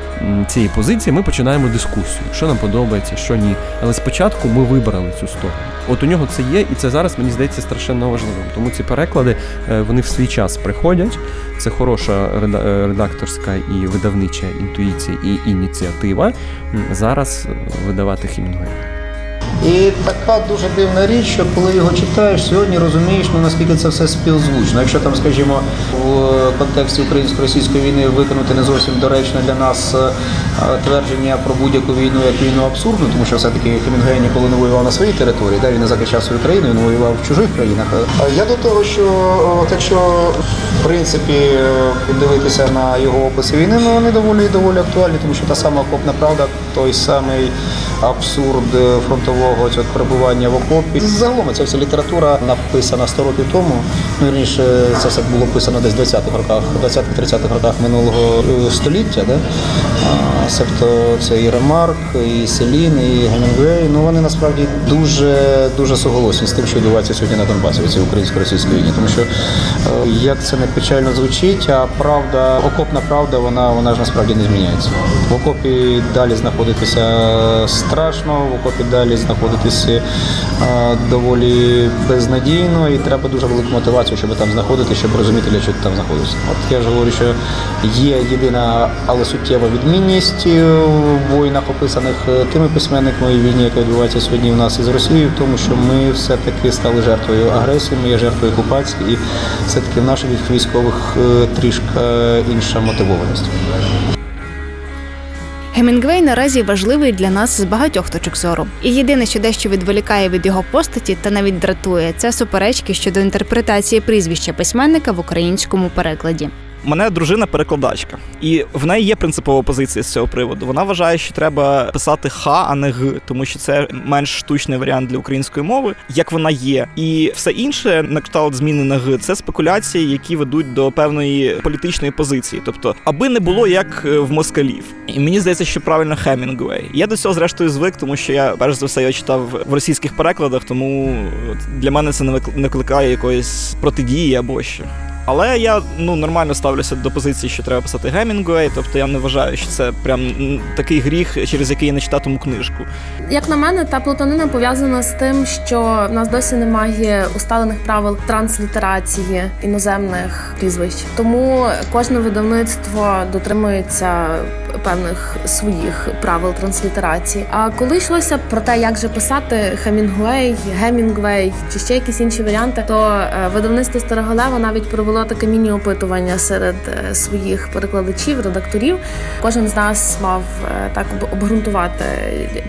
цієї позиції ми починаємо дискусію, що нам подобається, що ні. Але спочатку ми вибрали цю сторону. От у нього це є, і це зараз мені здається страшенно важливим. Тому ці переклади е, вони в свій час приходять. Це хороша е, редакторська і видавнича інтуїція і ініціатива. Зараз видавати Хемінгуея. І така дуже дивна річ, що коли його читаєш, сьогодні розумієш, ну наскільки це все співзвучно. Якщо там, скажімо, в контексті українсько-російської війни виконати не зовсім доречне для нас е, твердження про будь-яку війну як війну абсурдну, тому що все-таки Хемінгуей ніколи не воював на своїй території, де він не захищав свою країну, він воював в чужих країнах. А Я до того, що от якщо в принципі е, подивитися на його описи війни, ну вони доволі доволі актуальні, тому що та сама окопна правда, той самий абсурд е, фронтового цього перебування в окопі. Загалом ця вся література написана 100 років тому. Ну, раніше це все було писано десь в 20-х роках, 20-30-х роках минулого е, століття. Да? Себто це і Ремарк, і Селін, і Гемінгвей. Ну вони насправді дуже дуже суголосні з тим, що відбувається сьогодні на Донбасі у цій українсько-російській війні. Тому що е, як це не печально звучить, а правда, окопна правда, вона вона ж насправді не зміняється. В окопі далі знаходитися страшно, в окопі далі знаходитися е, доволі безнадійно, і треба дуже велику мотивацію, щоб там знаходитися, щоб розуміти, для чого ти там знаходишся. От я ж говорю, що є єдина, але суттєва відмінність в воїнах, описаних е, тими письменниками і війні, яка відбувається сьогодні у нас із Росією, в тому, що ми все-таки стали жертвою агресії, ми є жертвою окупації, і все-таки в наших військових е, трішка інша мотивованість. Гемінгвей наразі важливий для нас з багатьох точок зору. І єдине, що дещо відволікає від його постаті та навіть дратує, це суперечки щодо інтерпретації прізвища письменника в українському перекладі. Мене дружина перекладачка, і в неї є принципова позиція з цього приводу. Вона вважає, що треба писати ха, а не г, тому що це менш штучний варіант для української мови, як вона є. І все інше, на кшталт зміни на г, це спекуляції, які ведуть до певної політичної позиції. Тобто, аби не було як е, в москалів. І мені здається, що правильно Хемінгуей. Я до цього зрештою звик, тому що я перш за все його читав в російських перекладах, тому для мене це не викликає якоїсь протидії або що. Але я ну нормально ставлюся до позиції, що треба писати Гемінгуей, тобто я не вважаю, що це прям такий гріх, через який я не читатиму книжку. Як на мене, та плутанина пов'язана з тим, що в нас досі немає усталених правил транслітерації іноземних прізвищ. Тому кожне видавництво дотримується певних своїх правил транслітерації. А коли йшлося про те, як же писати Хемінгуей, Гемінгвей чи ще якісь інші варіанти, то е, видавництво Староголева навіть провело таке міні-опитування серед е, своїх перекладачів, редакторів. Кожен з нас мав е, так обґрунтувати,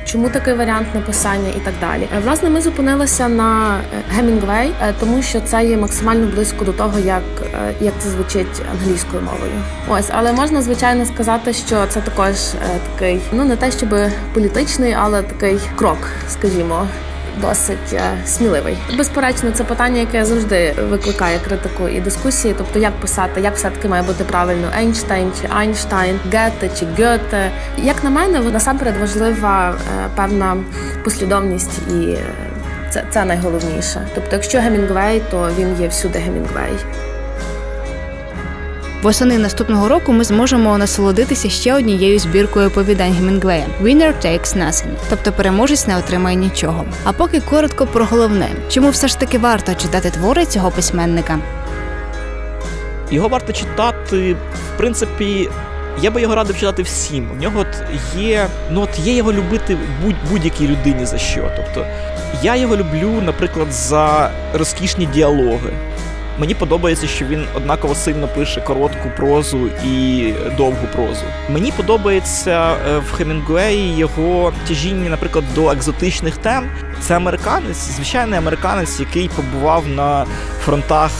чому такий варіант написання і так далі. Власне, ми зупинилися на Гемінгвей, тому що це є максимально близько до того, як, як це звучить англійською мовою. Ось, але можна звичайно сказати, що це також е, такий, ну не те, щоб політичний, але такий крок, скажімо. Досить е, сміливий. Безперечно, це питання, яке завжди викликає критику і дискусії. Тобто, як писати, як все таки має бути правильно Ейнштейн чи Айнштайн, Гете чи Гете. Як на мене, насамперед важлива е, певна послідовність, і це це найголовніше. Тобто, якщо Гемінгвей, то він є всюди Гемінгвей. Восени наступного року ми зможемо насолодитися ще однією збіркою оповідань Гемінгвея «Winner takes nothing», тобто переможець не отримає нічого. А поки коротко про головне, чому все ж таки варто читати твори цього письменника. Його варто читати, в принципі. Я би його радив читати всім. В нього от є, ну от є його любити будь, будь-якій людині за що. Тобто я його люблю, наприклад, за розкішні діалоги. Мені подобається, що він однаково сильно пише коротку прозу і довгу прозу. Мені подобається е, в Хемінгуеї його тяжіння, наприклад, до екзотичних тем. Це американець, звичайний американець, який побував на фронтах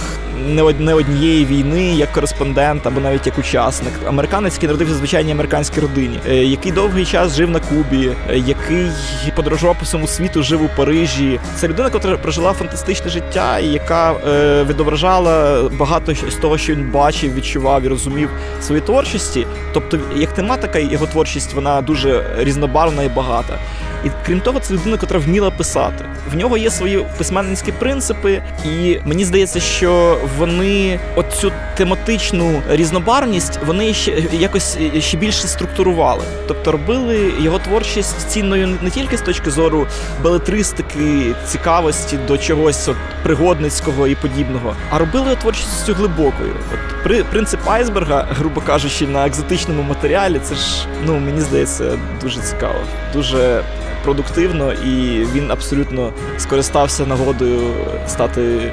не однієї війни як кореспондент або навіть як учасник. Американець, який народився звичайній американській родині, е, який довгий час жив на Кубі, е, який подорожував по всьому світу, жив у Парижі. Це людина, яка прожила фантастичне життя, і яка е, відображала багато з того, що він бачив, відчував і розумів свої творчості. Тобто, як тематика, його творчість вона дуже різнобарвна і багата. І крім того, це людина, яка вміла писати. В нього є свої письменницькі принципи, і мені здається, що вони оцю тематичну різнобарвність вони ще якось ще більше структурували. Тобто робили його творчість цінною не тільки з точки зору белетристики, цікавості до чогось от пригодницького і подібного, а робили його творчістю глибокою. От при принцип айсберга, грубо кажучи, на екзотичному матеріалі, це ж ну мені здається дуже цікаво, дуже продуктивно, і він абсолютно скористався нагодою стати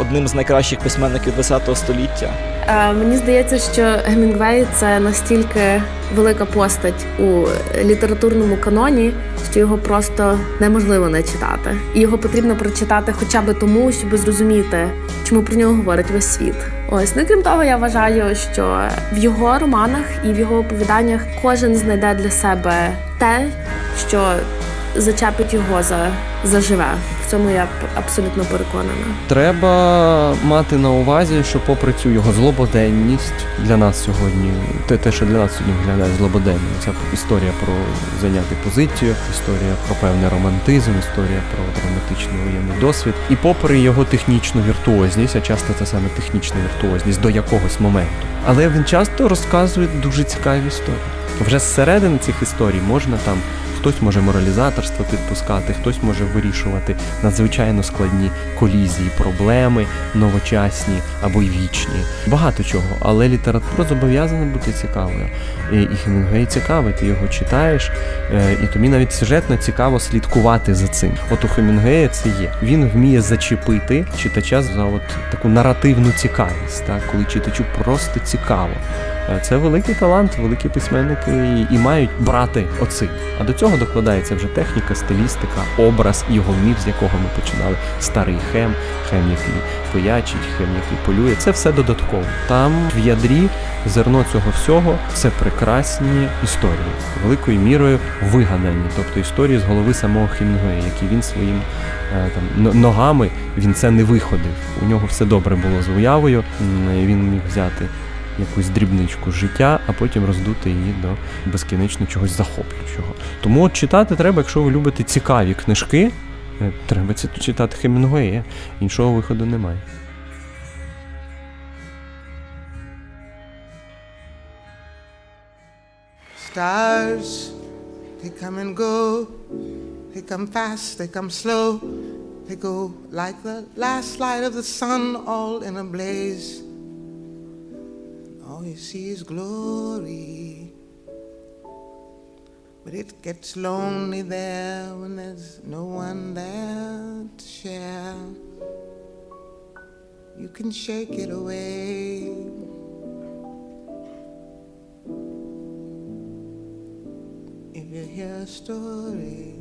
одним з найкращих письменників ХХ століття. Е, мені здається, що Гемінгвей це настільки велика постать у літературному каноні, що його просто неможливо не читати, і його потрібно прочитати, хоча б тому, щоб зрозуміти, чому про нього говорить весь світ. Ось ну крім того, я вважаю, що в його романах і в його оповіданнях кожен знайде для себе те, що зачепить його за заживе. В цьому я абсолютно переконана. Треба мати на увазі, що попри цю його злободенність для нас сьогодні, те, те, що для нас сьогодні виглядає злободенним, ця історія про зайняти позицію, історія про певний романтизм, історія про драматичний воєнний досвід. І попри його технічну віртуозність, а часто це саме технічна віртуозність до якогось моменту. Але він часто розказує дуже цікаві історії. Вже зсередини цих історій можна там хтось може моралізаторство підпускати, хтось може вирішувати надзвичайно складні колізії, проблеми новочасні або й вічні. Багато чого, але література зобов'язана бути цікавою. І, і Хемінгуей цікавий, ти його читаєш, е, і тобі навіть сюжетно цікаво слідкувати за цим. От у Хемінгуея це є. Він вміє зачепити читача за от таку наративну цікавість, так коли читачу просто цікаво. Е, Це великий талант, великі письменники і, мають брати оцим. А до цього докладається вже техніка, стилістика, образ і його з якого ми починали. Старий хем, хем, який пиячить, хем, який полює. Це все додатково. Там в ядрі зерно цього всього це прекрасні історії, великою мірою вигадані, тобто історії з голови самого Хемінгуея, які він своїм е, там ногами він це не виходив. У нього все добре було з уявою. Він міг взяти якусь дрібничку життя, а потім роздути її до безкінечно чогось захоплюючого. Тому от читати треба, якщо ви любите цікаві книжки, е, треба це читати Хемінгуея. Іншого виходу немає. Stars, they come and go. They come fast, they come slow. They go like the last light of the sun, all in a blaze. All you see is glory. But it gets lonely there when there's no one there to share. You can shake it away. if you hear a story.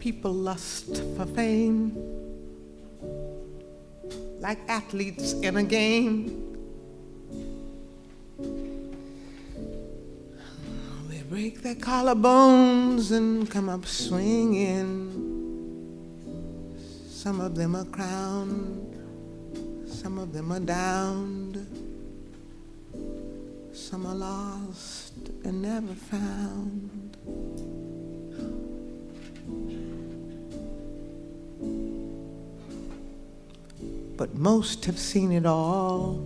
People lust for fame like athletes in a game. They break their collarbones and come up swinging. Some of them are crowned. Some of them are downed. Some are lost and never found. But most have seen it all.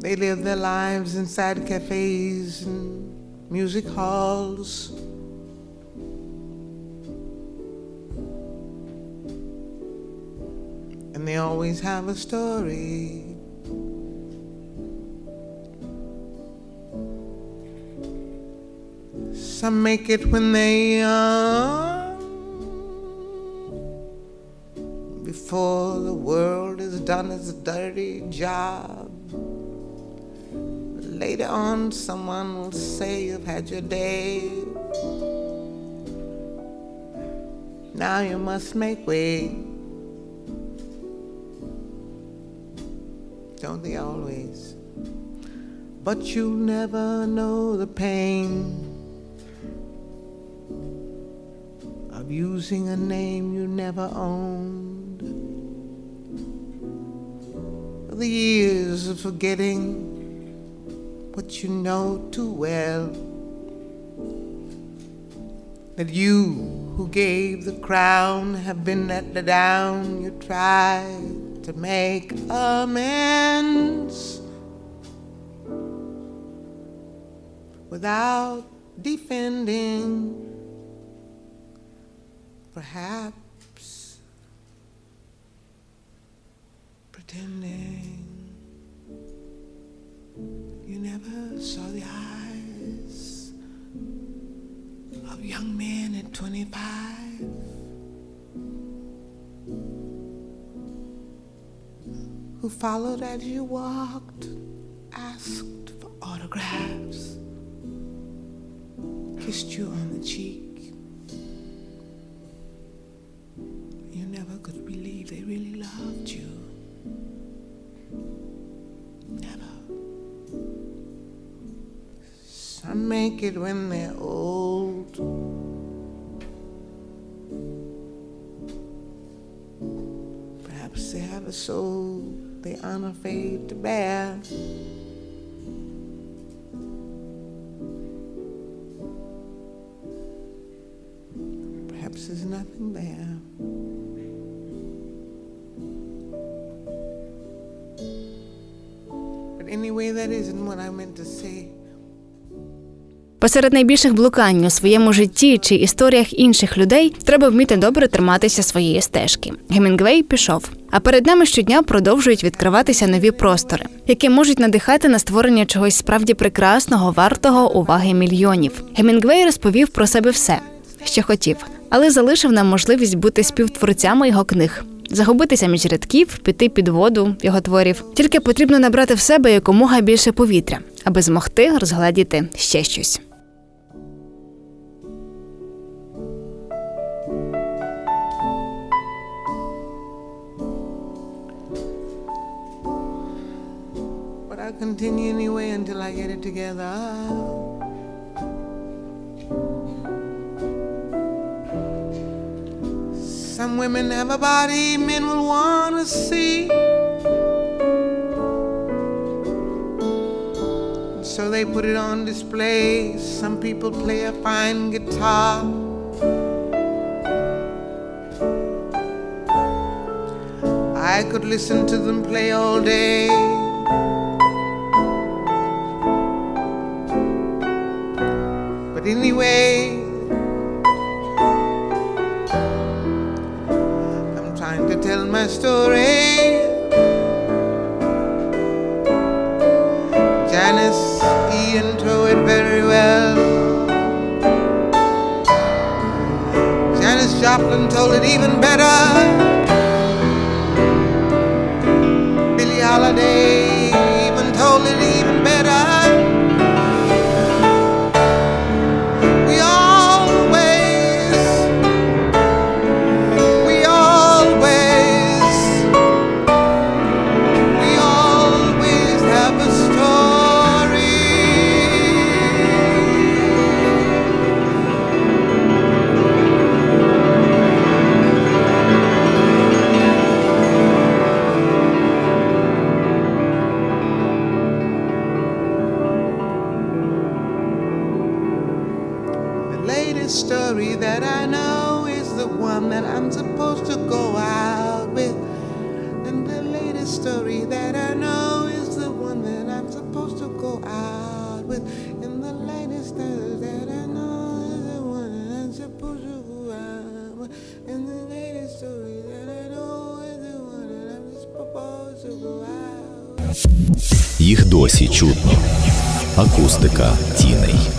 They live their lives inside cafes and music halls. and they always have a story. Some make it when they young, before the world is done its dirty job. Later on, someone will say you've had your day. Now you must make way. don't they always? But you'll never know the pain of using a name you never owned. The years of forgetting what you know too well. That you who gave the crown have been let down, you tried to make amends without defending, perhaps pretending you never saw the eyes of young men at 25 who followed as you walked, asked for autographs, kissed you on the cheek. You never could believe they really loved you. Some make it when they're old. Perhaps they have a soul they aren't afraid to bear. Perhaps there's nothing there. But anyway, that isn't what I meant to say. Посеред найбільших блукань у своєму житті чи історіях інших людей треба вміти добре триматися своєї стежки. Гемінгвей пішов. А перед нами щодня продовжують відкриватися нові простори, які можуть надихати на створення чогось справді прекрасного, вартого уваги мільйонів. Гемінгвей розповів про себе все, що хотів, але залишив нам можливість бути співтворцями його книг. Загубитися між рядків, піти під воду його творів. Тільки потрібно набрати в себе якомога більше повітря, аби змогти розгледіти ще щось. I'll continue anyway until I get it together. Some women have a body men will want to see. So they put it on display. Some people play a fine guitar. I could listen to them play all day. Anyway, I'm trying to tell my story. Janice Ian told it very well. Janis Joplin told it even better. Досі чутно. Акустика тіней.